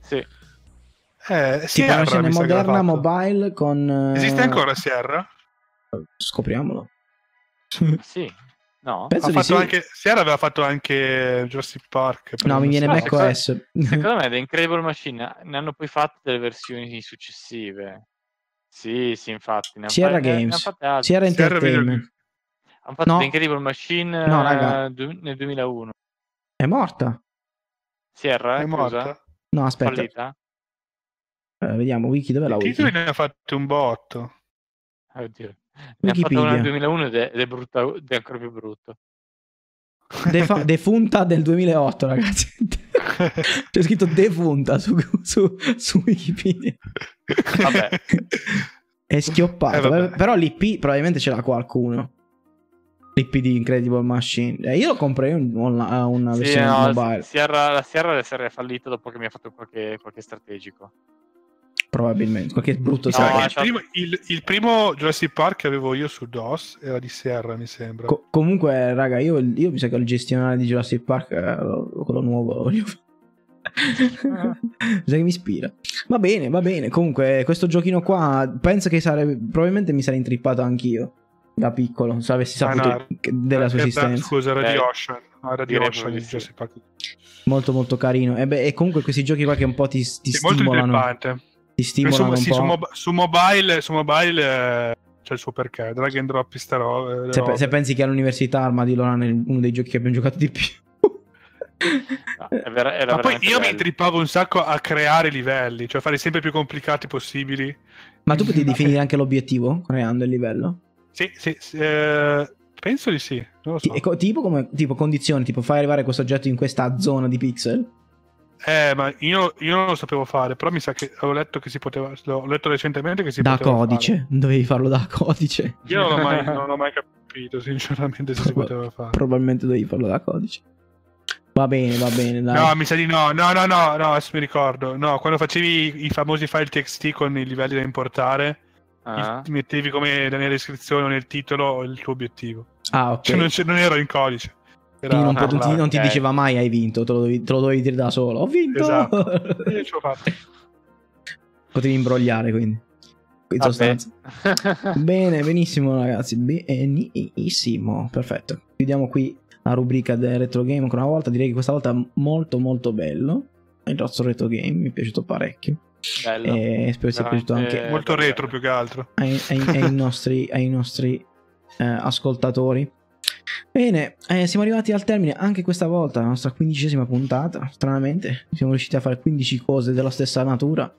Sì. Eh, Tipo una versione moderna mobile con... eh, Esiste ancora Sierra? Scopriamolo. Sì. No? Penso Ha di fatto sì. anche, Sierra aveva fatto anche Jurassic Park. No, mi viene so. ma Mac secondo- OS. Secondo me The Incredible Machine ne hanno poi fatte delle versioni successive. Sì, sì, infatti. Ne Sierra fatte- ne- ne Games. altre. Sierra Entertainment. Hanno fatto No. The Incredible Machine No, raga. eh, du- nel 2001. È morta? Sierra È morta. No, aspetta. Fallita? Eh, vediamo, Wiki, dov'è la I Wiki? titoli ne ha fatti un botto. Oddio. Ne ha fatto una nel 2001 ed è, ed è brutta, ed è ancora più brutto. Defa- defunta del 2008, ragazzi. C'è scritto defunta su, su, su Wikipedia. Vabbè. È schioppato. Eh, però l'IP probabilmente ce l'ha qualcuno. L'IP di Incredible Machine. Eh, io lo comprerei un- una, una Sì, versione no, mobile. Sierra, la Sierra deve essere fallita dopo che mi ha fatto qualche, qualche strategico. Probabilmente. Qualche brutto No, Sai saga. che è il, stato- primo, il- il primo Jurassic Park che avevo io su DOS era di Sierra, mi sembra. Co- comunque, raga, io, io mi sa che il gestionale di Jurassic Park, eh, lo- quello nuovo, lo voglio fare. mi sa che mi ispira. Va bene, va bene. Comunque, questo giochino qua, penso che sarebbe. Probabilmente mi sarei intrippato anch'io da piccolo, se avessi Ah, saputo no, che- della sua Eh, esistenza. Scusa, era di Eh, Ocean. No, era di Ocean di. Jurassic Park. Molto, molto carino. E, beh, e comunque questi giochi qua che un po' ti, ti molto stimolano. intrippante. Ti Su, stimolano un sì, po'. su, mob- su mobile, su mobile eh, c'è il suo perché. Drag and drop sta roba. se, pe- se pensi che all'università Armadillo è uno dei giochi che abbiamo giocato di più. No, è vera- era Ma poi io mi bello. intrippavo un sacco a creare livelli, cioè farli sempre più complicati possibili. Ma tu potevi definire anche l'obiettivo creando il livello? Sì, sì, sì, eh, penso di sì. Non lo Ti- so. co- tipo, come, tipo condizioni, tipo fai arrivare questo oggetto in questa zona di pixel. Eh, ma io, io non lo sapevo fare, però mi sa che ho letto che si poteva. L'ho letto recentemente che si da poteva codice, dovevi farlo da codice. fare. Io non ho, mai, non ho mai capito, sinceramente, se si poteva fare. Probabilmente dovevi farlo da codice. Va bene, va bene, dai. No, mi sa di no. No, no, no, no, adesso mi ricordo. No, quando facevi i, famosi file TXT con i livelli da importare, Ah. ti mettevi come nella descrizione o nel titolo il tuo obiettivo. ah, ok. Cioè, non, non ero in codice. Quindi non, po- non non ti diceva mai hai vinto, te lo, dovevi, te lo dovevi dire da solo. Ho vinto! Esatto. Io ce l'ho fatta. Potevi imbrogliare quindi. In sostanza. Bene, benissimo ragazzi, benissimo. Perfetto. Chiudiamo qui la rubrica del retro game ancora una volta. Direi che questa volta molto molto bello. Il nostro retro game mi è piaciuto parecchio. Bello. E spero sia piaciuto anche Molto retro più che altro. ai, ai- ai nostri, ai nostri, eh, ascoltatori. Bene, eh, siamo arrivati al termine anche questa volta, la nostra quindicesima puntata. Stranamente, siamo riusciti a fare 15 cose della stessa natura.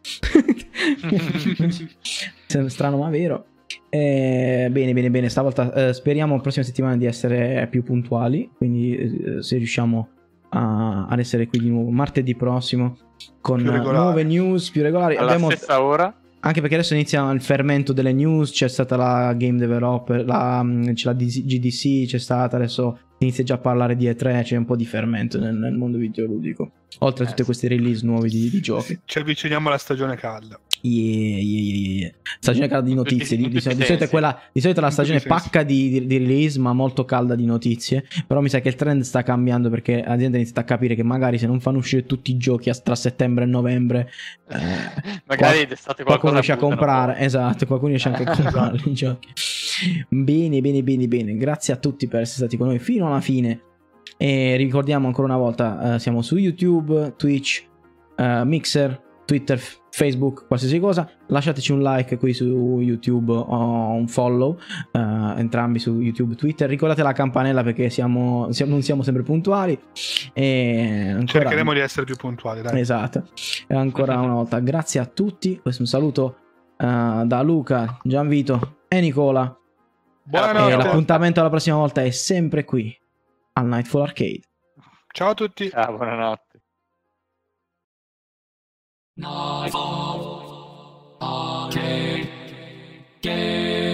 Strano ma vero. Eh, bene, bene, bene. Stavolta eh, speriamo la prossima settimana di essere più puntuali. Quindi, eh, se riusciamo a- ad essere qui di nuovo martedì prossimo con nuove news più regolari. Alla Abbiamo- stessa ora. Anche perché adesso inizia il fermento delle news, c'è stata la Game Developer, la, mm, c'è la DC GDC, c'è stata, adesso inizia già a parlare di E3, c'è un po' di fermento nel, nel mondo videoludico. Oltre a Eh, tutte queste release nuove di, di giochi. Ci avviciniamo alla stagione calda. Yeah, yeah, yeah. Stagione calda di notizie. Di, di, solito è quella, di solito è la stagione pacca di, di- release, ma molto calda di notizie. Però mi sa che il trend sta cambiando perché l'azienda ha iniziato a capire che magari se non fanno uscire tutti i giochi tra settembre e novembre, eh, Magari d'estate qualcuno riesce a comprare. Esatto, qualcuno riesce anche a comprare i giochi. Bene, bene, bene, bene. Grazie a tutti per essere stati con noi fino alla fine. E ricordiamo ancora una volta: eh, siamo su YouTube, Twitch, eh, Mixer, Twitter, Facebook, qualsiasi cosa. Lasciateci un like qui su YouTube o un follow, eh, entrambi su YouTube, Twitter. Ricordate la campanella perché siamo, siamo- non siamo sempre puntuali. E ancora, Cercheremo di essere più puntuali, dai. Esatto. E ancora una volta, grazie a tutti. Questo è un saluto eh, da Luca, Gianvito e Nicola. Buonanotte. E l'appuntamento alla prossima volta è sempre qui al Nightfall Arcade. Ciao a tutti. Ciao, buonanotte. Nightfall Arcade Game